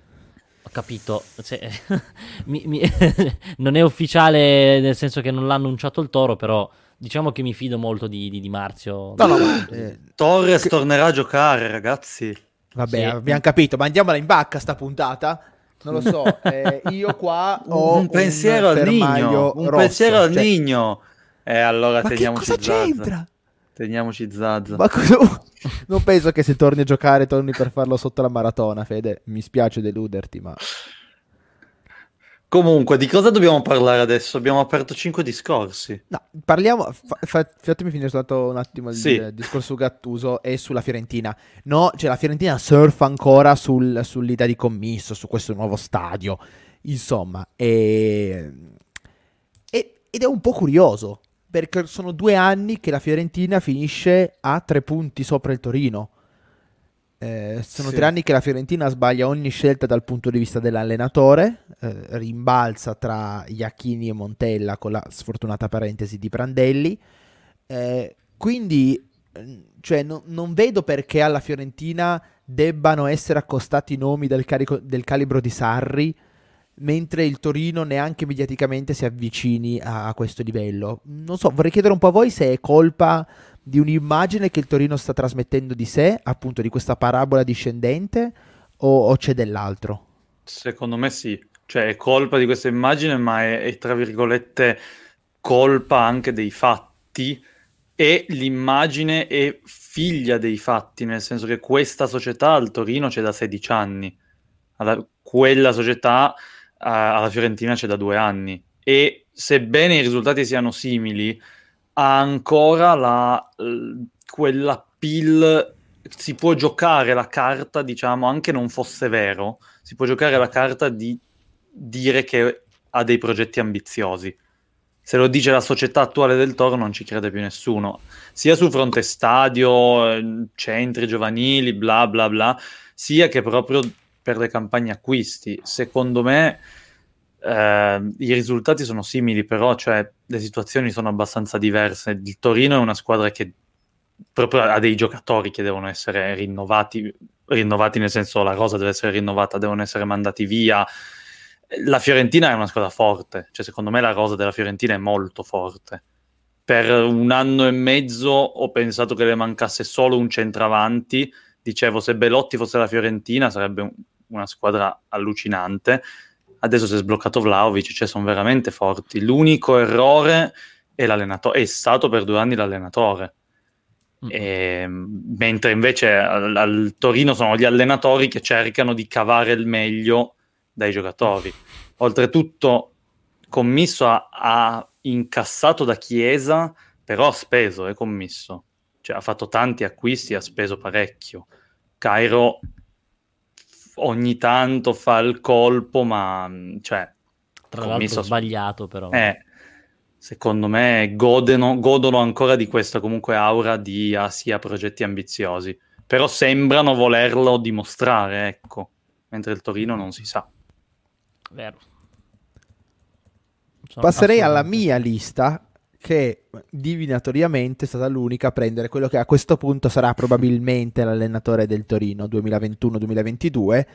Ho capito. Se... mi, mi... non è ufficiale nel senso che non l'ha annunciato il Toro, però diciamo che mi fido molto di, di, di Marzio. No, no, ma, eh, Torres che... tornerà a giocare, ragazzi. Vabbè, sì. abbiamo capito, mandiamola in bacca sta puntata. Non lo so, eh, io qua ho un, pensiero al Nigno, un rosso, pensiero al cioè... Nigno. E eh, allora ma teniamoci che cosa c'entra? Teniamoci Zazza. Ma cosa... non penso che se torni a giocare torni per farlo sotto la maratona, Fede. Mi spiace deluderti, ma Comunque, di cosa dobbiamo parlare adesso? Abbiamo aperto cinque discorsi. No, parliamo. Fa, fa, fatemi finire soltanto un attimo il, sì. il, discorso su Gattuso e sulla Fiorentina. No, cioè la Fiorentina surfa ancora sul, sull'idea di commisso, su questo nuovo stadio. Insomma, e, e, ed è un po' curioso perché sono due anni che la Fiorentina finisce a tre punti sopra il Torino. Eh, sono sì. tre anni che la Fiorentina sbaglia ogni scelta dal punto di vista dell'allenatore, eh, rimbalza tra Iacchini e Montella con la sfortunata parentesi di Prandelli. Eh, quindi, mm, cioè, no, non vedo perché alla Fiorentina debbano essere accostati nomi del, carico, del calibro di Sarri, mentre il Torino neanche mediaticamente si avvicini a, a questo livello. Non so, vorrei chiedere un po' a voi se è colpa di un'immagine che il Torino sta trasmettendo di sé, appunto di questa parabola discendente, o, o c'è dell'altro? Secondo me sì, cioè è colpa di questa immagine, ma è, è tra virgolette colpa anche dei fatti e l'immagine è figlia dei fatti, nel senso che questa società al Torino c'è da 16 anni, alla, quella società alla Fiorentina c'è da due anni. E sebbene i risultati siano simili, ha ancora la, quella pill si può giocare la carta, diciamo, anche non fosse vero, si può giocare la carta di dire che ha dei progetti ambiziosi. Se lo dice la società attuale del Toro non ci crede più nessuno, sia sul fronte stadio, centri giovanili, bla bla bla, sia che proprio per le campagne acquisti. Secondo me eh, I risultati sono simili, però cioè, le situazioni sono abbastanza diverse. Il Torino è una squadra che proprio ha dei giocatori che devono essere rinnovati, rinnovati nel senso la rosa deve essere rinnovata, devono essere mandati via. La Fiorentina è una squadra forte, cioè secondo me la rosa della Fiorentina è molto forte. Per un anno e mezzo ho pensato che le mancasse solo un centravanti, dicevo se Belotti fosse la Fiorentina sarebbe una squadra allucinante adesso si è sbloccato Vlaovic, cioè sono veramente forti. L'unico errore è, è stato per due anni l'allenatore. Mm. E, mentre invece al, al, Torino sono gli allenatori che cercano di cavare il meglio dai giocatori. Oltretutto, commisso ha, ha incassato da Chiesa, però ha speso, è commisso. Cioè, ha fatto tanti acquisti, ha speso parecchio. Cairo ogni tanto fa il colpo, ma mm, cioè, tra l'altro sbagliato però. Eh, secondo me godono, godono ancora di questa comunque aura di ah, sì, progetti ambiziosi, però sembrano volerlo dimostrare, ecco, mentre il Torino non si sa. Vero. Sono Passerei alla mia lista che divinatoriamente è stata l'unica a prendere quello che a questo punto sarà probabilmente l'allenatore del Torino 2021-2022.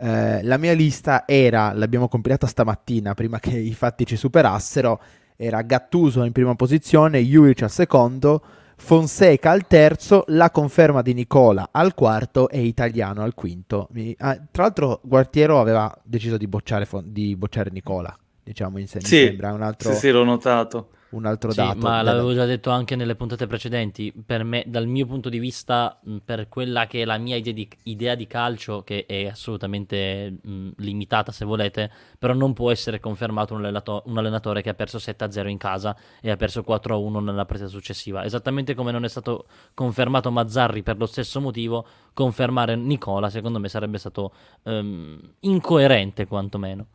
Eh, la mia lista era, l'abbiamo compilata stamattina prima che i fatti ci superassero, era Gattuso in prima posizione, Juric al secondo, Fonseca al terzo, la conferma di Nicola al quarto e Italiano al quinto. Mi, ah, tra l'altro Guartiero aveva deciso di bocciare, di bocciare Nicola, diciamo in sé, sì, sembra un altro... Sì, sì, l'ho notato un altro sì, dato. Ma l'avevo già detto anche nelle puntate precedenti. Per me, dal mio punto di vista, per quella che è la mia idea di, idea di calcio, che è assolutamente mh, limitata se volete, però non può essere confermato un, allenato- un allenatore che ha perso 7-0 in casa e ha perso 4-1 nella partita successiva. Esattamente come non è stato confermato Mazzarri per lo stesso motivo, confermare Nicola secondo me sarebbe stato um, incoerente quantomeno.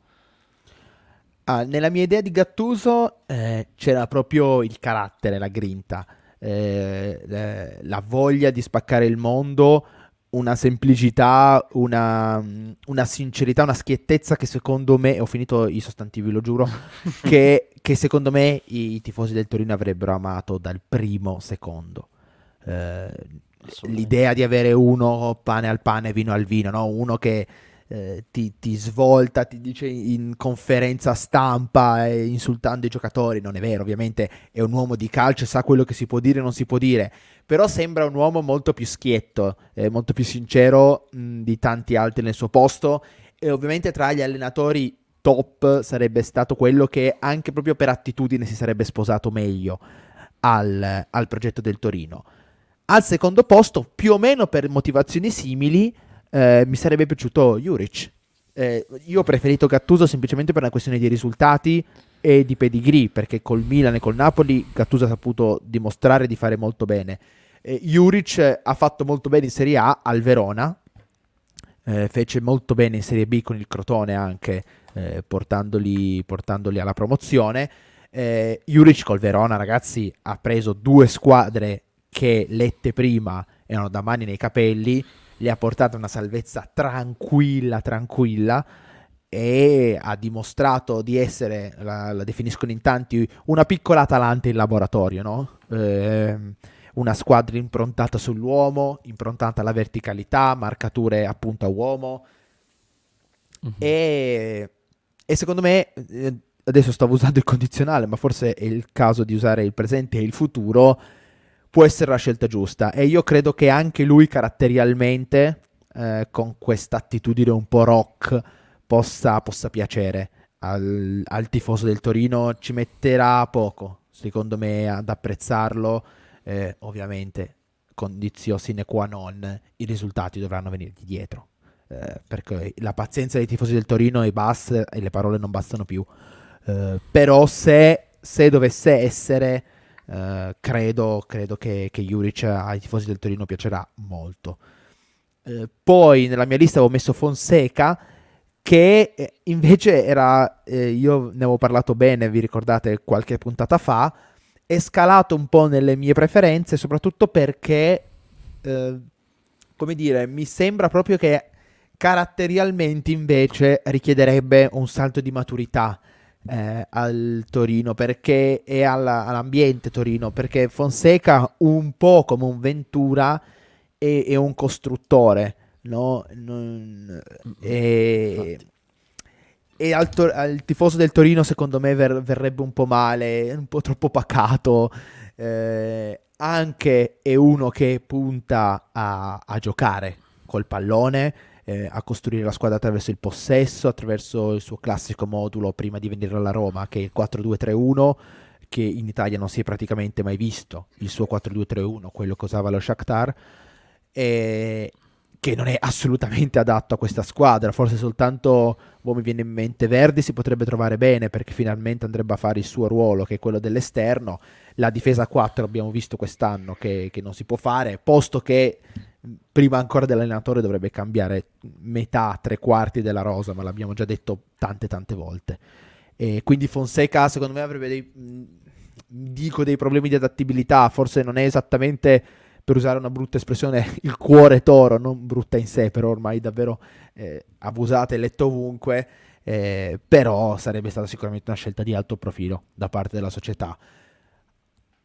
Ah, nella mia idea di Gattuso eh, c'era proprio il carattere, la grinta, eh, la voglia di spaccare il mondo, una semplicità, una, una, sincerità, una schiettezza che secondo me, ho finito i sostantivi, lo giuro, che, che, secondo me i, i, tifosi del Torino avrebbero amato dal primo secondo. Eh, l'idea di avere uno pane al pane, vino al vino, no? uno che eh, ti, ti, svolta, ti dice in conferenza stampa eh, insultando i giocatori, non è vero, ovviamente è un uomo di calcio, sa quello che si può dire e non si può dire, però sembra un uomo molto più schietto, eh, molto più sincero mh, di tanti altri nel suo posto. E ovviamente tra gli allenatori top sarebbe stato quello che anche proprio per attitudine si sarebbe sposato meglio al, al progetto del Torino. Al secondo posto, più o meno per motivazioni simili, eh, mi sarebbe piaciuto Juric. Eh, io ho preferito Gattuso semplicemente per una questione di risultati e di pedigree, perché col Milan e col Napoli Gattuso ha saputo dimostrare di fare molto bene. Eh, Juric ha fatto molto bene in Serie A al Verona, eh, fece molto bene in Serie B con il Crotone anche, eh, portandoli, portandoli, alla promozione. Eh, Juric col Verona, ragazzi, ha preso due squadre che lette prima erano da mani nei capelli le ha portato una salvezza tranquilla, tranquilla e ha dimostrato di essere, la, la definiscono in tanti, una piccola Atalanta in laboratorio, no? Eh, una squadra improntata sull'uomo, improntata alla verticalità, marcature appunto a uomo. Uh-huh. E, e, secondo me, eh, adesso stavo usando il condizionale, ma forse è il caso di usare il presente e il futuro può essere la scelta giusta. E io credo che anche lui caratterialmente, eh, con questa attitudine un po' rock, possa, possa piacere al, al, tifoso del Torino. Ci metterà poco, secondo me, ad apprezzarlo. Eh, ovviamente, condizio sine qua non, i risultati dovranno venirgli dietro. Eh, perché la pazienza dei tifosi del Torino è bassa e le parole non bastano più. Eh, però se, se dovesse essere Uh, credo, credo, che, che Juric ai tifosi del Torino piacerà molto. Uh, poi nella mia lista avevo messo Fonseca, che eh, invece era, eh, io ne avevo parlato bene, vi ricordate qualche puntata fa, è scalato un po' nelle mie preferenze, soprattutto perché, eh, come dire, mi sembra proprio che caratterialmente invece richiederebbe un salto di maturità eh, al Torino perché è alla, all'ambiente Torino perché Fonseca un po' come un Ventura è, è un costruttore no? Non, è, e al, al, tifoso del Torino secondo me ver, verrebbe un po' male un po' troppo pacato eh, anche è uno che punta a, a giocare col pallone eh, a costruire la squadra attraverso il possesso, attraverso il suo classico modulo prima di venire alla Roma, che è il 4-2-3-1, che in Italia non si è praticamente mai visto, il suo 4-2-3-1, quello che usava lo Shakhtar, e che non è assolutamente adatto a questa squadra, forse soltanto boh, mi viene in mente Verdi si potrebbe trovare bene perché finalmente andrebbe a fare il suo ruolo che è quello dell'esterno, la difesa 4 abbiamo visto quest'anno che, che non si può fare, posto che prima ancora dell'allenatore dovrebbe cambiare metà, tre quarti della rosa, ma l'abbiamo già detto tante tante volte. E quindi Fonseca secondo me avrebbe dei, dico dei problemi di adattabilità, forse non è esattamente per usare una brutta espressione il cuore toro, non brutta in sé, però ormai davvero eh, abusata e letta ovunque, eh, però sarebbe stata sicuramente una scelta di alto profilo da parte della società.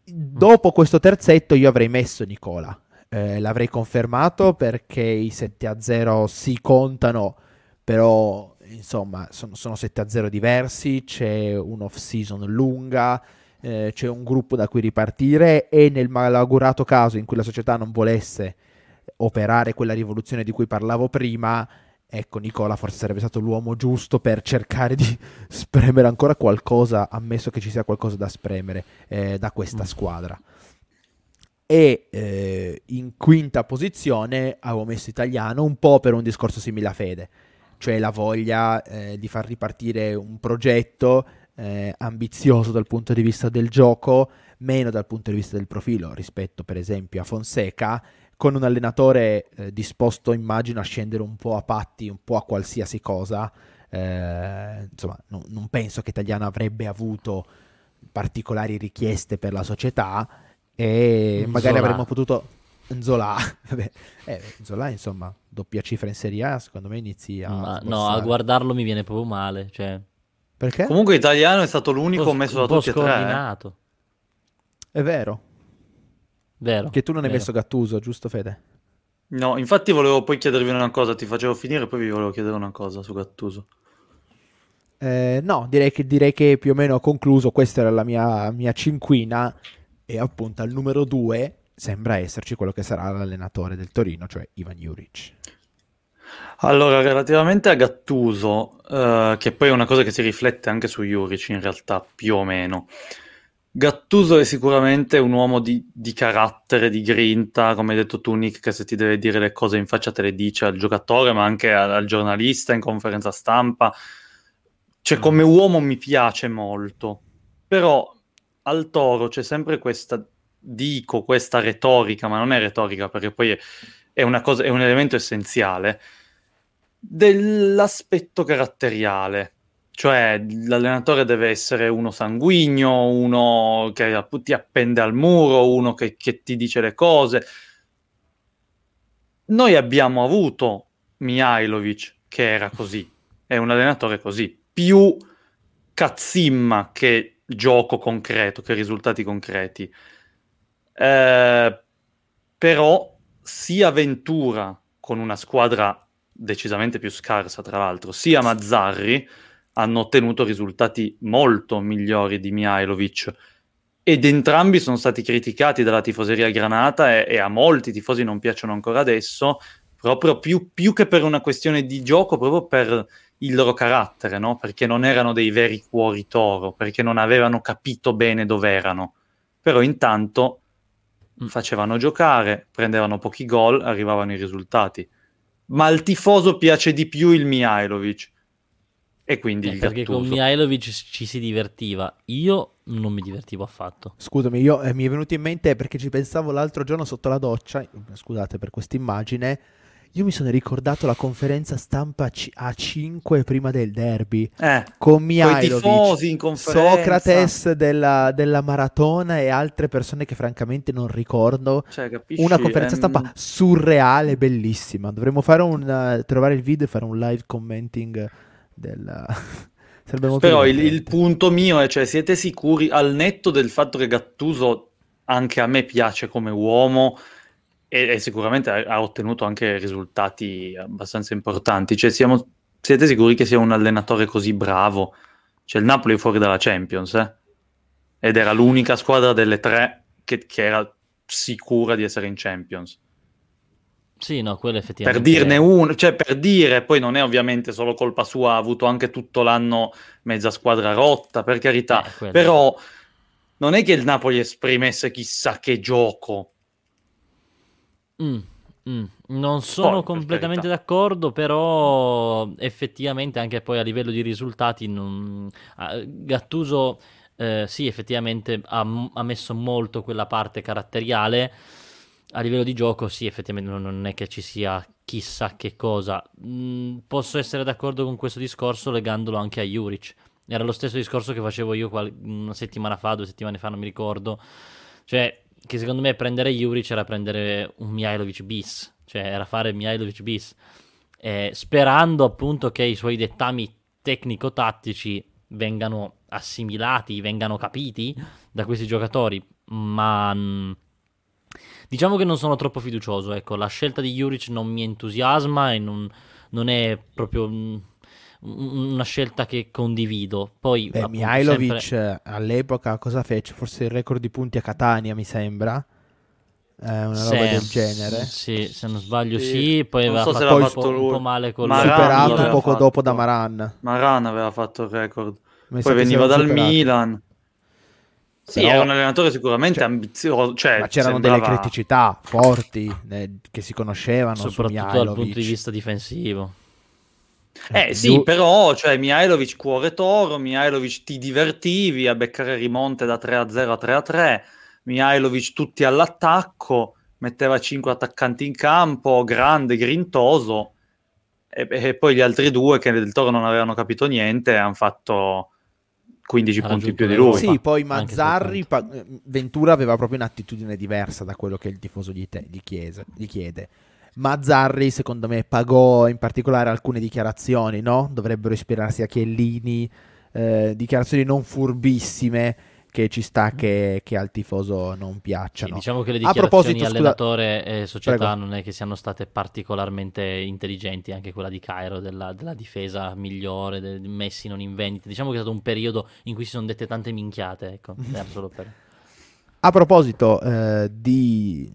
Dopo questo terzetto io avrei messo Nicola, eh, l'avrei confermato perché i 7 a 0 si contano, però insomma sono, sono 7 a 0 diversi, c'è un'off season lunga, eh, c'è un gruppo da cui ripartire e nel malaugurato caso in cui la società non volesse operare quella rivoluzione di cui parlavo prima, ecco Nicola forse sarebbe stato l'uomo giusto per cercare di spremere ancora qualcosa, ammesso che ci sia qualcosa da spremere eh, da questa mm. squadra e eh, in quinta posizione avevo messo italiano un po' per un discorso simile a Fede, cioè la voglia eh, di far ripartire un progetto eh, ambizioso dal punto di vista del gioco, meno dal punto di vista del profilo rispetto per esempio a Fonseca, con un allenatore eh, disposto immagino a scendere un po' a patti, un po' a qualsiasi cosa, eh, insomma, no, non penso che Italiano avrebbe avuto particolari richieste per la società e Zola. magari avremmo potuto Zola, vabbè, eh, Zola insomma doppia cifra in Serie A secondo me inizi a Ma, no a guardarlo mi viene proprio male cioè... perché? comunque Italiano è stato l'unico messo da tutti e tre eh. è vero vero che tu non hai messo Gattuso giusto Fede? No, infatti volevo poi chiedervi una cosa, ti facevo finire, poi vi volevo chiedere una cosa su Gattuso. Eh, no, direi che, direi che, più o meno ho concluso, questa era la mia, mia cinquina e appunto al numero due sembra esserci quello che sarà l'allenatore del Torino, cioè Ivan Juric. Allora, relativamente a Gattuso, eh, che poi è una cosa che si riflette anche su Juric in realtà, più o meno. Gattuso è sicuramente un uomo di, di, carattere, di grinta, come hai detto tu Nick, che se ti deve dire le cose in faccia te le dice al giocatore, ma anche al, al giornalista in conferenza stampa. Cioè, come uomo mi piace molto, però al Toro c'è sempre questa, dico, questa retorica, ma non è retorica perché poi è, è, cosa, è un elemento essenziale, dell'aspetto caratteriale. Cioè, l'allenatore deve essere uno sanguigno, uno che ti appende al muro, uno che, che ti dice le cose. Noi abbiamo avuto Mihailovic che era così, è un allenatore così, più cazzimma che gioco concreto, che risultati concreti. Eh, però sia Ventura con una squadra decisamente più scarsa, tra l'altro, sia Mazzarri hanno ottenuto risultati molto migliori di Mihailovic ed entrambi sono stati criticati dalla tifoseria granata e, e a molti tifosi non piacciono ancora adesso, proprio più, più, che per una questione di gioco, proprio per il loro carattere, no? perché non erano dei veri cuori toro, perché non avevano capito bene dove erano. Però intanto mm. facevano giocare, prendevano pochi gol, arrivavano i risultati. Ma al tifoso piace di più il Mihailovic e quindi eh, il perché Gattuso. con Mihailovic ci si divertiva io non mi divertivo affatto scusami io, eh, mi è venuto in mente perché ci pensavo l'altro giorno sotto la doccia scusate per questa immagine io mi sono ricordato la conferenza stampa a 5 prima del derby eh, con Mihailovic, Socrates della, della, maratona e altre persone che francamente non ricordo. Cioè, capisci, una conferenza ehm... stampa surreale, bellissima. Dovremmo fare un, uh, trovare il video e fare un live commenting del... Però il, il, punto mio è, cioè, siete sicuri, al netto del fatto che Gattuso anche a me piace come uomo e, e sicuramente ha, ha, ottenuto anche risultati abbastanza importanti, cioè, siamo, siete sicuri che sia un allenatore così bravo? Cioè il Napoli è fuori dalla Champions, eh? Ed era l'unica squadra delle tre che, che era sicura di essere in Champions. Sì, no, quello effettivamente. Per dirne uno, cioè per dire, poi non è ovviamente solo colpa sua, ha avuto anche tutto l'anno mezza squadra rotta, per carità, eh, però non è che il Napoli esprimesse chissà che gioco. Mm, mm. Non sono poi, completamente d'accordo, però effettivamente anche poi a livello di risultati non... Gattuso eh, sì, effettivamente ha, ha messo molto quella parte caratteriale a livello di gioco, sì, effettivamente non è che ci sia chissà che cosa. Mm, posso essere d'accordo con questo discorso legandolo anche a Juric. Era lo stesso discorso che facevo io qual- una settimana fa, due settimane fa, non mi ricordo. Cioè, che secondo me prendere Juric era prendere un Mihailovic bis, cioè era fare Mihailovic bis. Eh, sperando appunto che i suoi dettami tecnico-tattici vengano assimilati, vengano capiti da questi giocatori, ma... Mh, mm, Diciamo che non sono troppo fiducioso, ecco, la scelta di Juric non mi entusiasma e non, non è proprio un, una scelta che condivido. Poi Beh, appunto, Mihailovic sempre... all'epoca cosa fece? Forse il record di punti a Catania, mi sembra. Eh, una roba del genere. Sì, se non sbaglio, sì. sì. Poi non aveva so fatto, un, po', un po' male con Maran superato poco fatto. dopo da Maran. Maran aveva fatto il record. Poi veniva dal superato. Milan. Sì, Però... era un allenatore sicuramente cioè, ambizioso. Cioè, ma c'erano sembrava... delle criticità forti eh, che si conoscevano. Soprattutto dal punto di vista difensivo. Eh, eh sì, du... però cioè, Mihailovic cuore toro, Mihailovic ti divertivi a beccare rimonte da 3 a 0 a 3 a 3, Mihailovic tutti all'attacco, metteva 5 attaccanti in campo, grande, grintoso. e, e, poi gli altri due che del Toro non avevano capito niente hanno fatto 15 punti in più di lui. Sì, poi Mazzarri, pa- Ventura aveva proprio un'attitudine diversa da quello che il tifoso gli, te- gli, chiese, gli chiede. Mazzarri, secondo me, pagò in particolare alcune dichiarazioni, no? Dovrebbero ispirarsi a Chiellini, eh, dichiarazioni non furbissime che ci sta che, che al tifoso non piacciono. Sì, diciamo che le dichiarazioni allenatore scusa... e società Prego. non è che siano state particolarmente intelligenti, anche quella di Cairo della, della difesa migliore, del Messi non in vendita. Diciamo che è stato un periodo in cui si sono dette tante minchiate, ecco, per... A proposito eh, di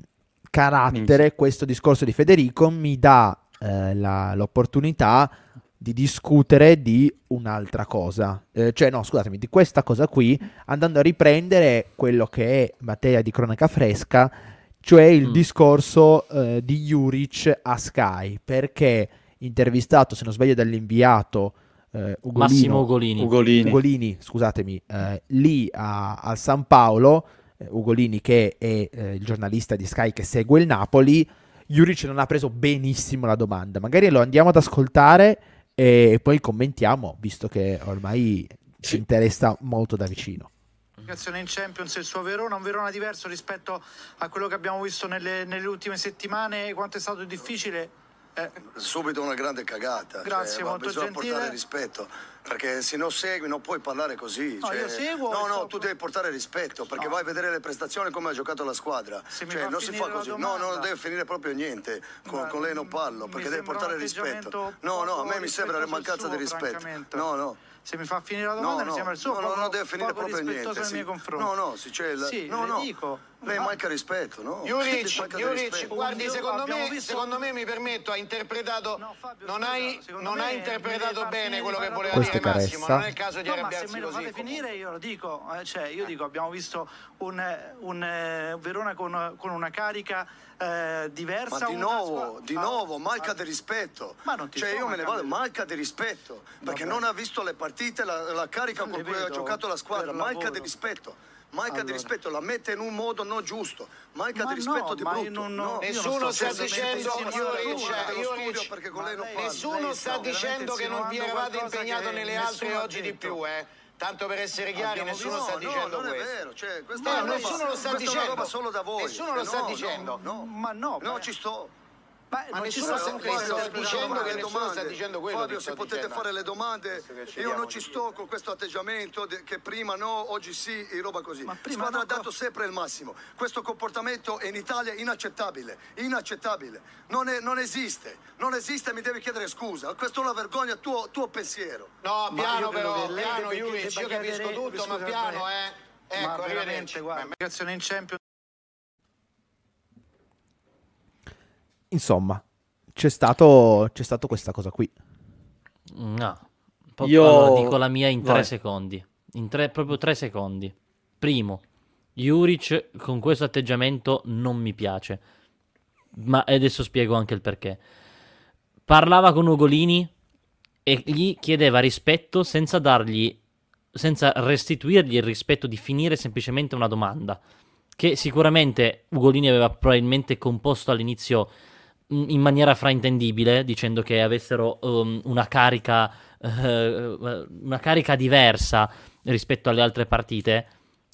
carattere, questo discorso di Federico mi dà eh, la, l'opportunità di discutere di un'altra cosa, eh, cioè no, scusatemi, di questa cosa qui, andando a riprendere quello che è materia di cronaca fresca, cioè il mm. discorso eh, di Juric a Sky, perché intervistato, se non sbaglio, dall'inviato eh, Ugolino, Massimo Ugolini, Ugolini. Ugolini scusatemi, eh, lì a, a, San Paolo, Ugolini che è eh, il giornalista di Sky che segue il Napoli, Juric non ha preso benissimo la domanda, magari lo andiamo ad ascoltare e poi commentiamo, visto che ormai ci interessa molto da vicino. In Champions il suo Verona, un Verona diverso rispetto a quello che abbiamo visto nelle, nelle ultime settimane, quanto è stato difficile eh. Subito una grande cagata. Grazie, cioè, molto bisogna gentile. portare rispetto, perché se non segui non puoi parlare così. No, cioè, io seguo. No, no, tu devi portare rispetto, perché no. vai a vedere le prestazioni come ha giocato la squadra. Se cioè, non si fa così. No, no, non deve finire proprio niente. Con, Ma, con lei non parlo, perché deve portare rispetto. No, no, a me mi sembra una mancanza di rispetto. No, no se mi fa finire la domanda no, mi sembra il suo no, poco, non deve finire proprio niente nei sì. miei confronti. No no si c'è la... sì, no, no. dico. lei manca rispetto no? Juric, Juric guardi secondo me, visto... secondo me mi permetto ha interpretato no, Fabio, non, hai, non hai interpretato bene quello che voleva dire Massimo non è il caso di no, arrabbiarsi ma se me lo fate finire io lo dico eh, cioè io dico abbiamo visto un, un, un Verona con, con una carica eh, diversa. Ma di nuovo, di nuovo, manca di rispetto. Ma non ti cioè io me ne vado, manca di rispetto, perché non ha visto le partite, la, la carica con cui ha giocato la squadra, manca di rispetto. Manca allora. di rispetto, la mette in un modo non giusto, manca ma di rispetto no, di brutto. Non, no. Nessuno sta dicendo, nessuno sta dicendo che non vi eravate impegnato nelle altre oggi di più, eh. Tanto per essere chiari, Abbiamo nessuno sta dicendo no, questo. Non è vero, cioè, questa no, nessuno lo sta dicendo. solo da voi. Nessuno lo eh, sta dicendo. No, ma no. No, ci sto. Ma, ma nessuno sta, sta dicendo che nessuno sta dicendo quello Fabio, se potete dicendo. fare le domande, io non ci sto con questo atteggiamento che prima no, oggi sì, e roba così. Ma prima Squadra ha dato sempre il massimo. Questo comportamento in Italia è inaccettabile, inaccettabile. Non, è, non esiste, non esiste, mi devi chiedere scusa. Questa è una vergogna, tuo, tuo pensiero. No, piano però, piano, Juric, io capisco tutto, ma piano, eh. Ecco, ma veramente, guarda, in Champions Insomma, c'è stato, c'è stato questa cosa qui. No, Io allora, dico la mia in tre Vai. secondi. In tre, proprio tre secondi. Primo, Juric con questo atteggiamento non mi piace. Ma adesso spiego anche il perché. Parlava con Ugolini e gli chiedeva rispetto senza dargli senza restituirgli il rispetto di finire semplicemente una domanda che sicuramente Ugolini aveva probabilmente composto all'inizio in maniera fraintendibile, dicendo che avessero um, una, carica, uh, una carica diversa rispetto alle altre partite.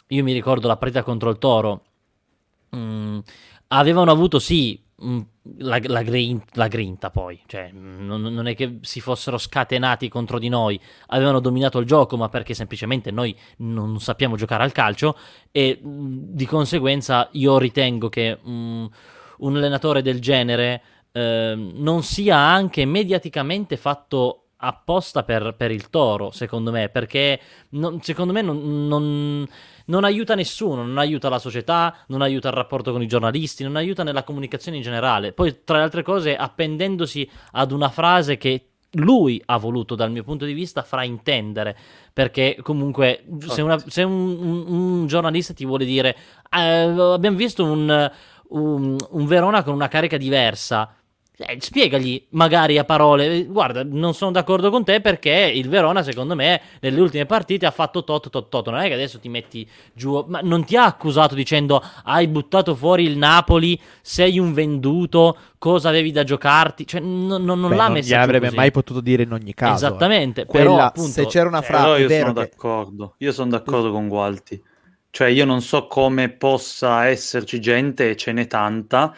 Io mi ricordo la partita contro il Toro. Mm, avevano avuto sì mm, la, la, grin, la, grinta poi, cioè, non, non, è che si fossero scatenati contro di noi, avevano dominato il gioco, ma perché semplicemente noi non sappiamo giocare al calcio e mm, di conseguenza io ritengo che mm, un allenatore del genere eh, non sia anche mediaticamente fatto apposta per, per, il toro, secondo me, perché non, secondo me non, non, non, aiuta nessuno, non aiuta la società, non aiuta il rapporto con i giornalisti, non aiuta nella comunicazione in generale. Poi, tra le altre cose, appendendosi ad una frase che lui ha voluto, dal mio punto di vista, fraintendere, perché comunque se, una, se un, un, un, giornalista ti vuole dire eh, abbiamo visto un, un Verona con una carica diversa, eh, spiegagli magari a parole, guarda, non sono d'accordo con te perché il Verona, secondo me, nelle ultime partite ha fatto tot, tot, tot. Non è che adesso ti metti giù, ma non ti ha accusato dicendo hai buttato fuori il Napoli, sei un venduto, cosa avevi da giocarti? Cioè, non, non, non Beh, l'ha non messo gli avrebbe mai potuto dire in ogni caso. Esattamente, Quella, però appunto, se c'era una frase, eh, io sono che... d'accordo. Io sono d'accordo con Gualti. Cioè, io non so come possa esserci gente, e ce n'è tanta,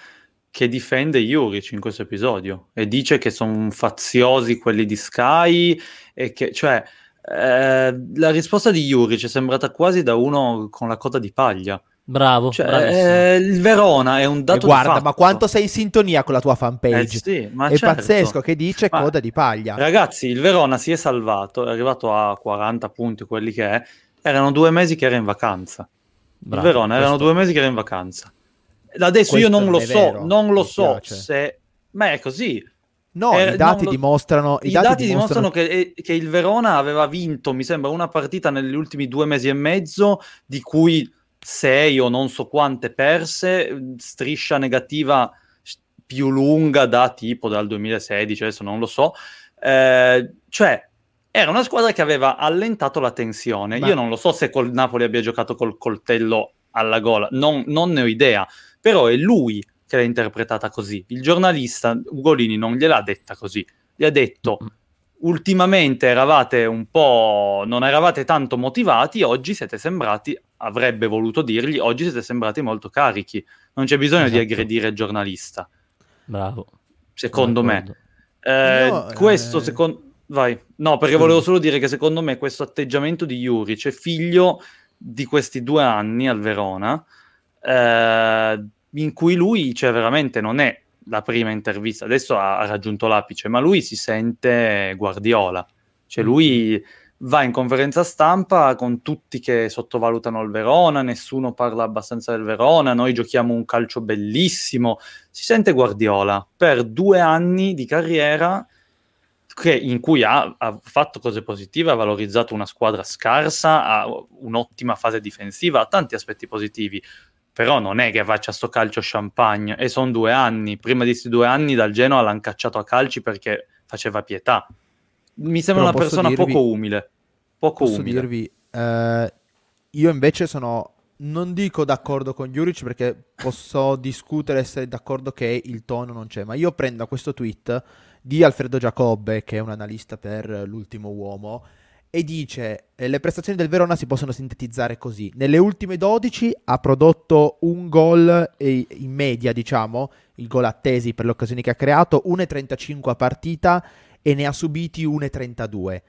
che difende Juric in questo episodio e dice che sono faziosi quelli di Sky e che, cioè, eh, la risposta di Juric è sembrata quasi da uno con la coda di paglia. Bravo, Cioè, eh, il Verona è un dato E guarda, di fatto. ma quanto sei in sintonia con la tua fanpage? Eh sì, ma è certo. pazzesco che dice Ma- coda di paglia. Ragazzi, il Verona si è salvato, è arrivato a 40 punti, quelli che è. Erano due mesi che era in vacanza. Bravo, il Verona erano questo- due mesi che era in vacanza. Adesso io Questo non non lo so, vero, non lo so piace. se... Ma è così. No, Eh, i dati lo- dimostrano... I, dati, dimostrano che, eh, che il Verona aveva vinto, mi sembra, una partita negli ultimi due mesi e mezzo, di cui sei o non so quante perse, striscia negativa più lunga da tipo dal 2016, adesso non lo so. Eh, cioè, era una squadra che aveva allentato la tensione. Ma- Io non lo so se col Napoli abbia giocato col coltello alla gola, non, non ne ho idea, però è lui che l'ha interpretata così. Il giornalista Ugolini non gliel'ha detta così, gli ha detto Mm. ultimamente eravate un po' non eravate tanto motivati, oggi siete sembrati avrebbe voluto dirgli oggi siete sembrati molto carichi. Non c'è bisogno di Esatto. aggredire il giornalista, Bravo. secondo me. Eh, questo eh, secondo vai. No, perché volevo solo dire che secondo me questo atteggiamento di Juric è figlio di questi due anni al Verona, eh, in cui lui, cioè veramente non è la prima intervista, adesso ha, ha raggiunto l'apice, ma lui si sente Guardiola. Cioè lui va in conferenza stampa con tutti che sottovalutano il Verona, nessuno parla abbastanza del Verona, noi giochiamo un calcio bellissimo, si sente Guardiola per due anni di carriera che- in cui ha, ha fatto cose positive, ha valorizzato una squadra scarsa, ha un'ottima fase difensiva, ha tanti aspetti positivi, però non è che faccia sto calcio champagne e sono due anni, prima di questi due anni dal Genoa l'hanno cacciato a calci perché faceva pietà. Mi sembra Però una persona dirvi- poco umile, poco Posso umile. dirvi, eh, io invece sono, non dico d'accordo con Juric perché posso discutere, essere d'accordo che il tono non c'è, ma io prendo questo tweet di Alfredo Giacobbe, che è un analista per l'ultimo uomo, e dice eh, le prestazioni del Verona si possono sintetizzare così. Nelle ultime 12 ha prodotto un gol in media, diciamo, il gol attesi per le occasioni che ha creato, 1,35 a partita e ne ha subiti 1,32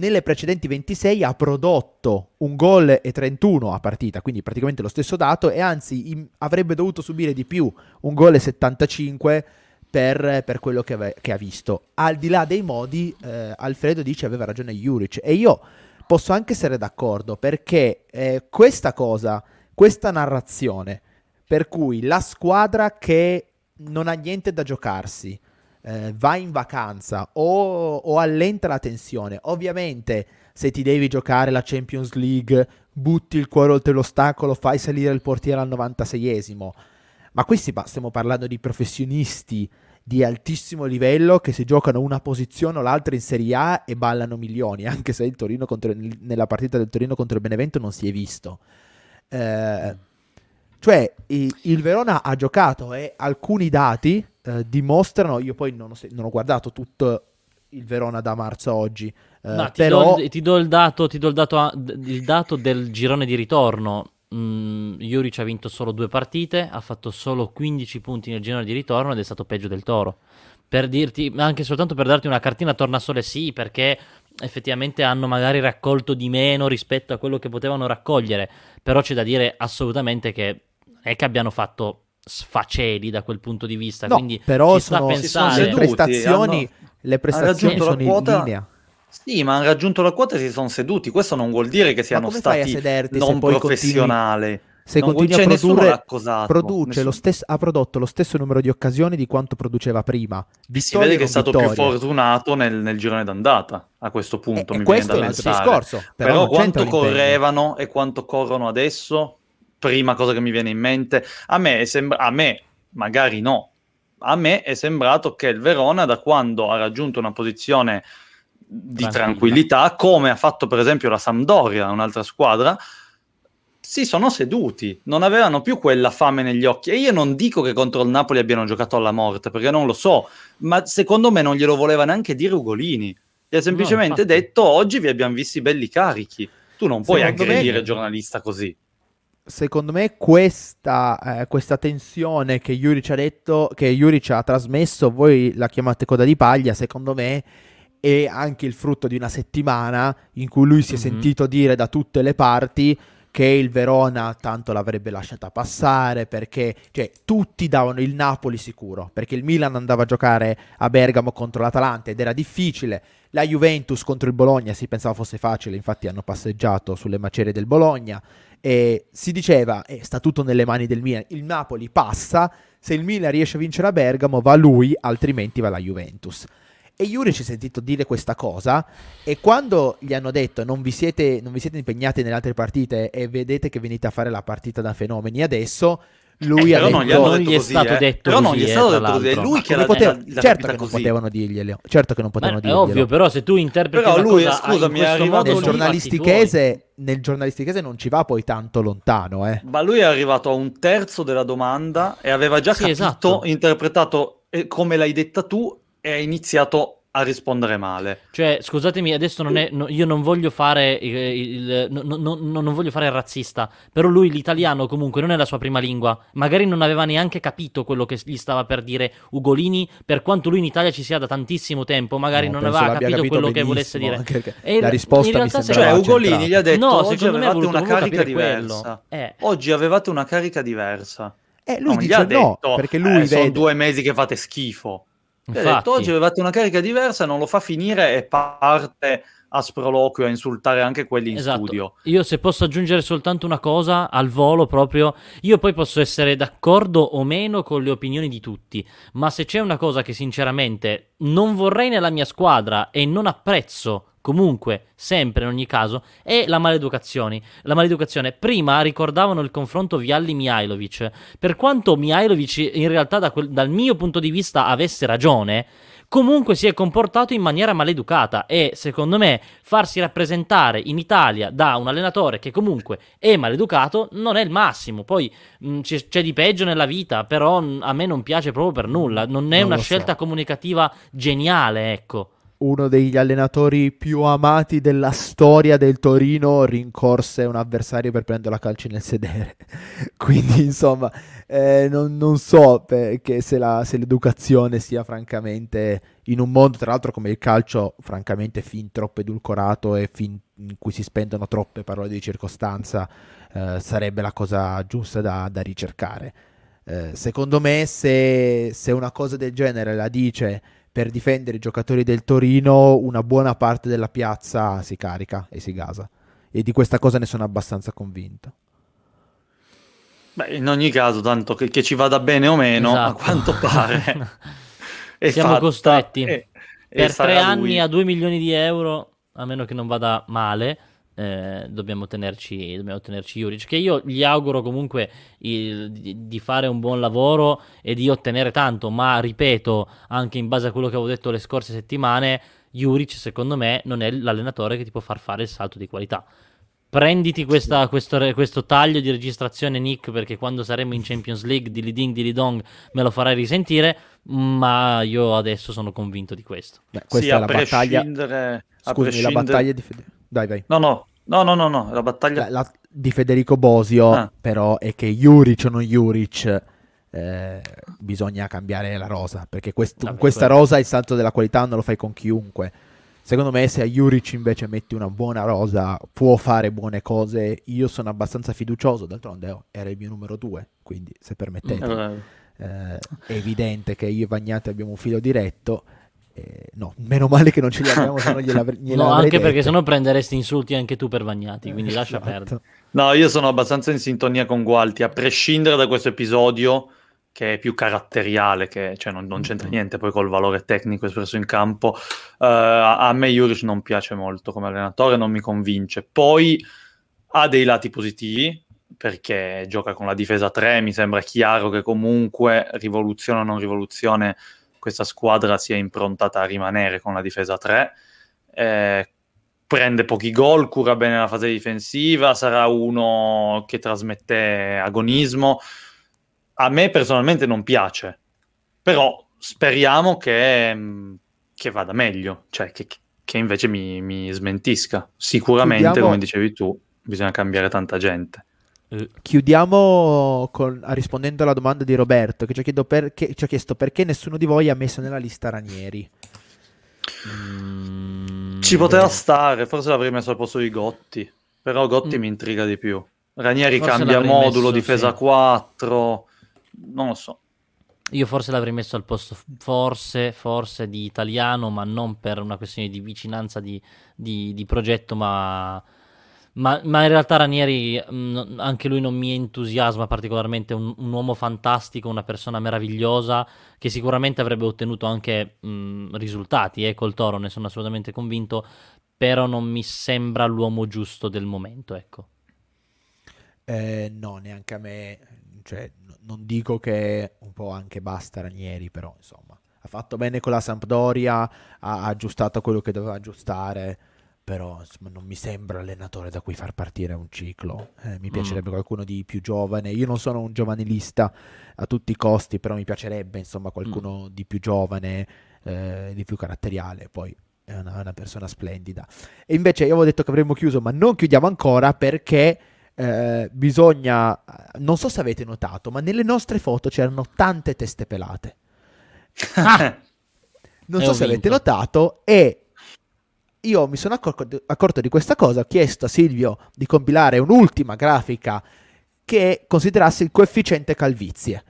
nelle precedenti 26 ha prodotto un gol e 31 a partita, quindi praticamente lo stesso dato, e anzi im- avrebbe dovuto subire di più, un gol e 75 per, per quello che, ave- che ha visto. Al di là dei modi, eh, Alfredo dice aveva ragione Juric, e io posso anche essere d'accordo, perché eh, questa cosa, questa narrazione, per cui la squadra che non ha niente da giocarsi, eh, va in vacanza o, o allenta la tensione. Ovviamente, se ti devi giocare la Champions League, butti il cuore oltre l'ostacolo, fai salire il portiere al 96esimo. Ma qui stiamo parlando di professionisti di altissimo livello che si giocano una posizione o l'altra in Serie A e ballano milioni, anche se il Torino contro, nella partita del Torino contro il Benevento non si è visto. Eh, cioè, il Verona ha giocato e alcuni dati eh, dimostrano, io poi non ho, se- non ho guardato tutto il Verona da marzo a oggi, eh, ti, però do il, ti do il dato, ti do il dato, il dato del girone di ritorno. Mm, Juric ha vinto solo due partite, ha fatto solo 15 punti nel girone di ritorno ed è stato peggio del Toro. Per dirti, ma anche soltanto per darti una cartina tornasole, sì, perché effettivamente hanno magari raccolto di meno rispetto a quello che potevano raccogliere. Però c'è da dire assolutamente che è che abbiano fatto sfaceli da quel punto di vista. no, quindi però ci sta a sono, sono le prestazioni, hanno- le prestazioni sono in quota- linea. Sì, ma hanno raggiunto la quota e si sono seduti. Questo non vuol dire che siano stati non professionali. Se Non continui a produrre, produce stesso, ha prodotto lo stesso numero di occasioni di quanto produceva prima. si Vittorie vede che è stato più vittorie. fortunato nel, nel girone d'andata a questo punto. E- e mi questo è viene da altro pensare. discorso. Però, Però, quanto correvano e quanto corrono adesso? Prima cosa che mi viene in mente, a me, sembra, a me magari no, a me è sembrato che il Verona, da quando ha raggiunto una posizione di tranquillità, come ha fatto per esempio la Sampdoria, un'altra squadra, si sono seduti, non avevano più quella fame negli occhi. E io non dico che contro il Napoli abbiano giocato alla morte, perché non lo so, ma secondo me non glielo voleva neanche dire Ugolini. Gli ha semplicemente no, detto oggi vi abbiamo visti belli carichi. Tu non puoi aggredire il giornalista così secondo me questa, eh, questa, tensione che Juric ha detto, che Juric ha trasmesso, voi la chiamate coda di paglia, secondo me è anche il frutto di una settimana in cui lui si è mm-hmm. sentito dire da tutte le parti che il Verona tanto l'avrebbe lasciata passare perché cioè, tutti davano il Napoli sicuro perché il Milan andava a giocare a Bergamo contro l'Atalanta ed era difficile la Juventus contro il Bologna si pensava fosse facile infatti hanno passeggiato sulle macerie del Bologna e si diceva eh, sta tutto nelle mani del Milan il Napoli passa se il Milan riesce a vincere a Bergamo va lui altrimenti va la Juventus e Yuri ci ha sentito dire questa cosa e quando gli hanno detto non vi, siete, non vi siete impegnati nelle altre partite e vedete che venite a fare la partita da fenomeni adesso, lui eh, ha detto, non gli, non gli è stato così, detto però non gli è eh, stato detto così, è lui che l'ha poteva, la, certo che non così. potevano dirglielo certo che non potevano Ma dirglielo è ovvio però se tu interpreti però lui, cosa scusami, in questo modo nel giornalistichese nel giornalistichese non ci va poi tanto lontano eh. ma lui è arrivato a un terzo della domanda e aveva già sì, capito esatto. interpretato eh, come l'hai detta tu e ha iniziato a rispondere male. Cioè, scusatemi, adesso non è, no, io non voglio fare il, il no, no, non voglio fare il razzista, però lui l'italiano comunque non è la sua prima lingua. Magari non aveva neanche capito quello che gli stava per dire Ugolini, per quanto lui in Italia ci sia da tantissimo tempo, magari non aveva capito, capito quello che volesse dire. E la risposta mi sembra Cioè, Ugolini gli ha detto no, oggi avevate voluto, una carica diversa. Eh. Oggi avevate una carica diversa. Eh, lui dice no, detto, perché lui eh, vede... sono due mesi che fate schifo. Infatti. Ha detto, oggi avevate una carica diversa, non lo fa finire e parte a sproloquio a insultare anche quelli in esatto. studio. Io se posso aggiungere soltanto una cosa al volo proprio, io poi posso essere d'accordo o meno con le opinioni di tutti, ma se c'è una cosa che sinceramente non vorrei nella mia squadra e non apprezzo comunque, sempre in ogni caso, è la maleducazione. La maleducazione. Prima ricordavano il confronto Vialli-Mihailovic. Per quanto Mihailovic in realtà da quel, dal mio punto di vista avesse ragione, comunque si è comportato in maniera maleducata e secondo me farsi rappresentare in Italia da un allenatore che comunque è maleducato non è il massimo. Poi mh, c'è, c'è, di peggio nella vita, però a me non piace proprio per nulla. Non è non una scelta so. comunicativa geniale, ecco uno degli allenatori più amati della storia del Torino rincorse un avversario per prendere la calcio nel sedere. Quindi, insomma, eh, non, non, so se, la, se, l'educazione sia francamente in un mondo, tra l'altro, come il calcio, francamente fin troppo edulcorato e fin in cui si spendono troppe parole di circostanza, eh, sarebbe la cosa giusta da, da ricercare. Eh, secondo me, se, se una cosa del genere la dice per difendere i giocatori del Torino una buona parte della piazza si carica e si gasa. E di questa cosa ne sono abbastanza convinto. Beh, in ogni caso, tanto che, che ci vada bene o meno, esatto. a quanto pare, siamo fatta, costretti. E, per tre anni lui. a 2 milioni di euro, a meno che non vada male, eh, dobbiamo, tenerci, dobbiamo tenerci Juric, che io gli auguro comunque il, di, di, fare un buon lavoro e di ottenere tanto, ma ripeto, anche in base a quello che avevo detto le scorse settimane, Juric secondo me non è l'allenatore che ti può far fare il salto di qualità. Prenditi questa, questo, questo, taglio di registrazione, Nick, perché quando saremo in Champions League di Liding di Lidong me lo farai risentire. Ma io adesso sono convinto di questo. Beh, questa sì, è la battaglia. Scusami, la battaglia di Fede. Dai, vai. No, no, No, no, no, no, la battaglia... La, la, di Federico Bosio, ah. però, è che Juric o non Juric, eh, bisogna cambiare la rosa, perché quest- Vabbè, questa quello... rosa il salto della qualità non lo fai con chiunque. Secondo me se a Juric invece metti una buona rosa può fare buone cose, io sono abbastanza fiducioso, d'altronde oh, era il mio numero due, quindi se permettete. Mm. Eh, è evidente che io e Vagnati abbiamo un filo diretto eh, no, meno male che non ce li abbiamo, se no gliela, gliela No, anche detto. perché sennò prenderesti insulti anche tu per Vagnati, quindi lascia esatto. perdere. No, io sono abbastanza in sintonia con Gualti, a prescindere da questo episodio che è più caratteriale, che cioè, non, non, c'entra niente poi col valore tecnico espresso in campo. Uh, a me Juric non piace molto come allenatore, non mi convince. Poi ha dei lati positivi, perché gioca con la difesa 3, mi sembra chiaro che comunque rivoluzione o non rivoluzione questa squadra sia improntata a rimanere con la difesa 3. Eh, prende pochi gol, cura bene la fase difensiva, sarà uno che trasmette agonismo. A me personalmente non piace, però speriamo che, che vada meglio, cioè che, che invece mi, mi, smentisca. Sicuramente, Chiudiamo... come dicevi tu, bisogna cambiare tanta gente. Eh, chiudiamo con, rispondendo alla domanda di Roberto che ci ha, perché, ci ha, chiesto perché nessuno di voi ha messo nella lista Ranieri. Mm, ci poteva stare, forse l'avrei messo al posto di Gotti, però Gotti mm. mi intriga di più. Ranieri forse cambia modulo, messo, difesa sì. 4, non lo so. Io forse l'avrei messo al posto, forse, forse di italiano, ma non per una questione di vicinanza di, di, di progetto, ma ma, ma, in realtà Ranieri, mh, mm, anche lui non mi entusiasma particolarmente, un, un, uomo fantastico, una persona meravigliosa, che sicuramente avrebbe ottenuto anche mh, mm, risultati, eh, col Toro, ne sono assolutamente convinto, però non mi sembra l'uomo giusto del momento, ecco. Eh, no, neanche a me, cioè, non dico che un po' anche basta Ranieri, però insomma, ha fatto bene con la Sampdoria, ha aggiustato quello che doveva aggiustare, però insomma, non mi sembra allenatore da cui far partire un ciclo. Eh, mi piacerebbe mm. qualcuno di più giovane. Io non sono un giovanilista a tutti i costi, però mi piacerebbe insomma qualcuno mm. di più giovane, eh, di più caratteriale. Poi è una, una, persona splendida. E invece io avevo detto che avremmo chiuso, ma non chiudiamo ancora perché eh, bisogna. Non so se avete notato, ma nelle nostre foto c'erano tante teste pelate. Ah! non so se avete notato e io mi sono accorto, accorto, di questa cosa, ho chiesto a Silvio di compilare un'ultima grafica che considerasse il coefficiente calvizie,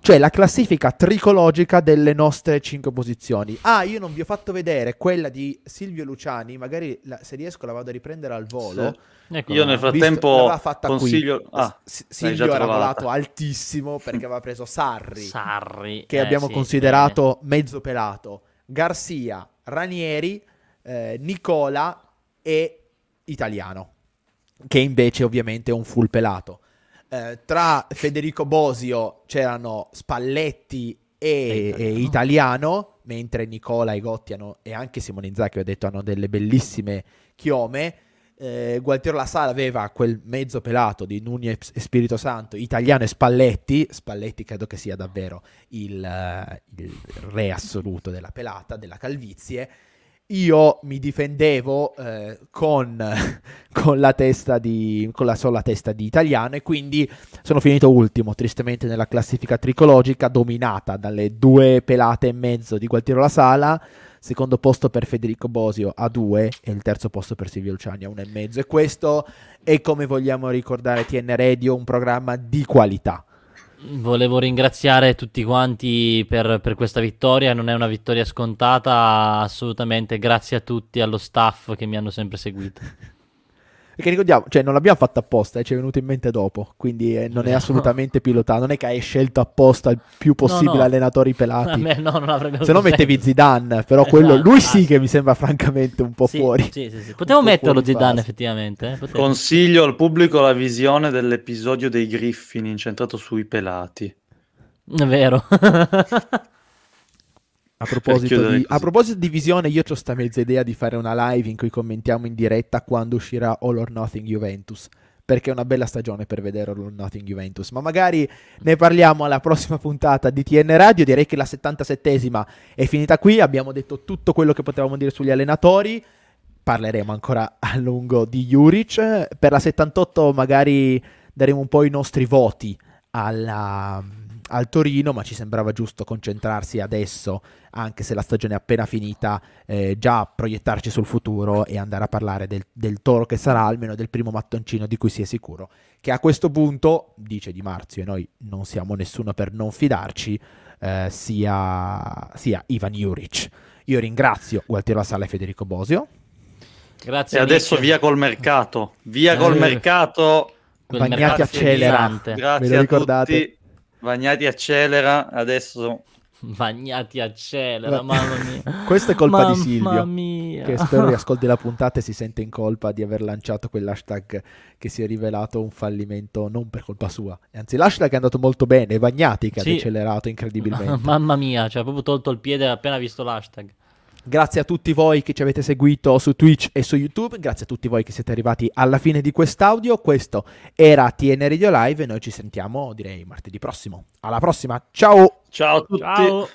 cioè la classifica tricologica delle nostre cinque posizioni. Ah, io non vi ho fatto vedere quella di Silvio Luciani, magari la, se riesco la vado a riprendere al volo. Sì. Ecco, io nel frattempo consiglio... Ah, S- Silvio era volato altissimo perché aveva preso Sarri, Sarri che eh, abbiamo sì, considerato bene. mezzo pelato, Garcia, Ranieri eh, Nicola e Italiano, che invece ovviamente è un full pelato. Eh, tra Federico Bosio c'erano Spalletti e, e, Italiano, mentre Nicola e Gotti hanno, e anche Simone Inzaghi ho detto hanno delle bellissime chiome. Eh, Gualtiero La Sala aveva quel mezzo pelato di Nunez e Spirito Santo, Italiano e Spalletti. Spalletti credo che sia davvero il, uh, il re assoluto della pelata, della calvizie io mi difendevo eh, con, con, la testa di, con la sola testa di italiano e quindi sono finito ultimo, tristemente, nella classifica tricologica, dominata dalle due pelate e mezzo di Gualtiero La Sala, secondo posto per Federico Bosio a due e il terzo posto per Silvio Luciani a uno e mezzo. E questo è come vogliamo ricordare TN Radio, un programma di qualità Volevo ringraziare tutti quanti per, per, questa vittoria, non è una vittoria scontata, assolutamente grazie a tutti, allo staff che mi hanno sempre seguito. Perché ricordiamo, cioè non l'abbiamo fatta apposta, eh, ci è venuto in mente dopo, quindi eh, non è assolutamente pilotato, non è che hai scelto apposta il più possibile no, no. allenatori pelati. Me, no, non avrebbe Se no mettevi Zidane, però quello, esatto. lui sì che mi sembra francamente un po' sì, fuori. Sì, sì, sì. Potevo metterlo Zidane effettivamente. Eh? Consiglio al pubblico la visione dell'episodio dei Griffin incentrato sui pelati. È vero. A proposito, di, a proposito, di, visione, io ho sta mezza idea di fare una live in cui commentiamo in diretta quando uscirà All or Nothing Juventus. Perché è una bella stagione per vedere All or Nothing Juventus. Ma magari ne parliamo alla prossima puntata di TN Radio. Direi che la 77esima è finita qui. Abbiamo detto tutto quello che potevamo dire sugli allenatori. Parleremo ancora a lungo di Juric. Per la 78 magari daremo un po' i nostri voti alla al Torino, ma ci sembrava giusto concentrarsi adesso, anche se la stagione è appena finita, eh, già proiettarci sul futuro e andare a parlare del, del, toro che sarà, almeno del primo mattoncino di cui si è sicuro, che a questo punto, dice Di Marzio, e noi non siamo nessuno per non fidarci, eh, sia, sia, Ivan Juric. Io ringrazio Gualtiero Sala e Federico Bosio. Grazie. E adesso Nick. via col mercato, via eh, col mercato. Bagnati accelera, grazie a tutti. Vagnati accelera, adesso Vagnati accelera, mamma mia. Questa è colpa mamma di Silvio. Mia. Che spero riascolti la puntata e si sente in colpa di aver lanciato quell'hashtag che si è rivelato un fallimento non per colpa sua. Anzi, l'hashtag è andato molto bene, Vagnati che sì. ha decelerato incredibilmente. mamma mia, cioè ha proprio tolto il piede appena visto l'hashtag. Grazie a tutti voi che ci avete seguito su Twitch e su YouTube, grazie a tutti voi che siete arrivati alla fine di quest'audio. Questo era TN Radio Live e noi ci sentiamo direi martedì prossimo. Alla prossima, ciao! Ciao a tutti! Ciao.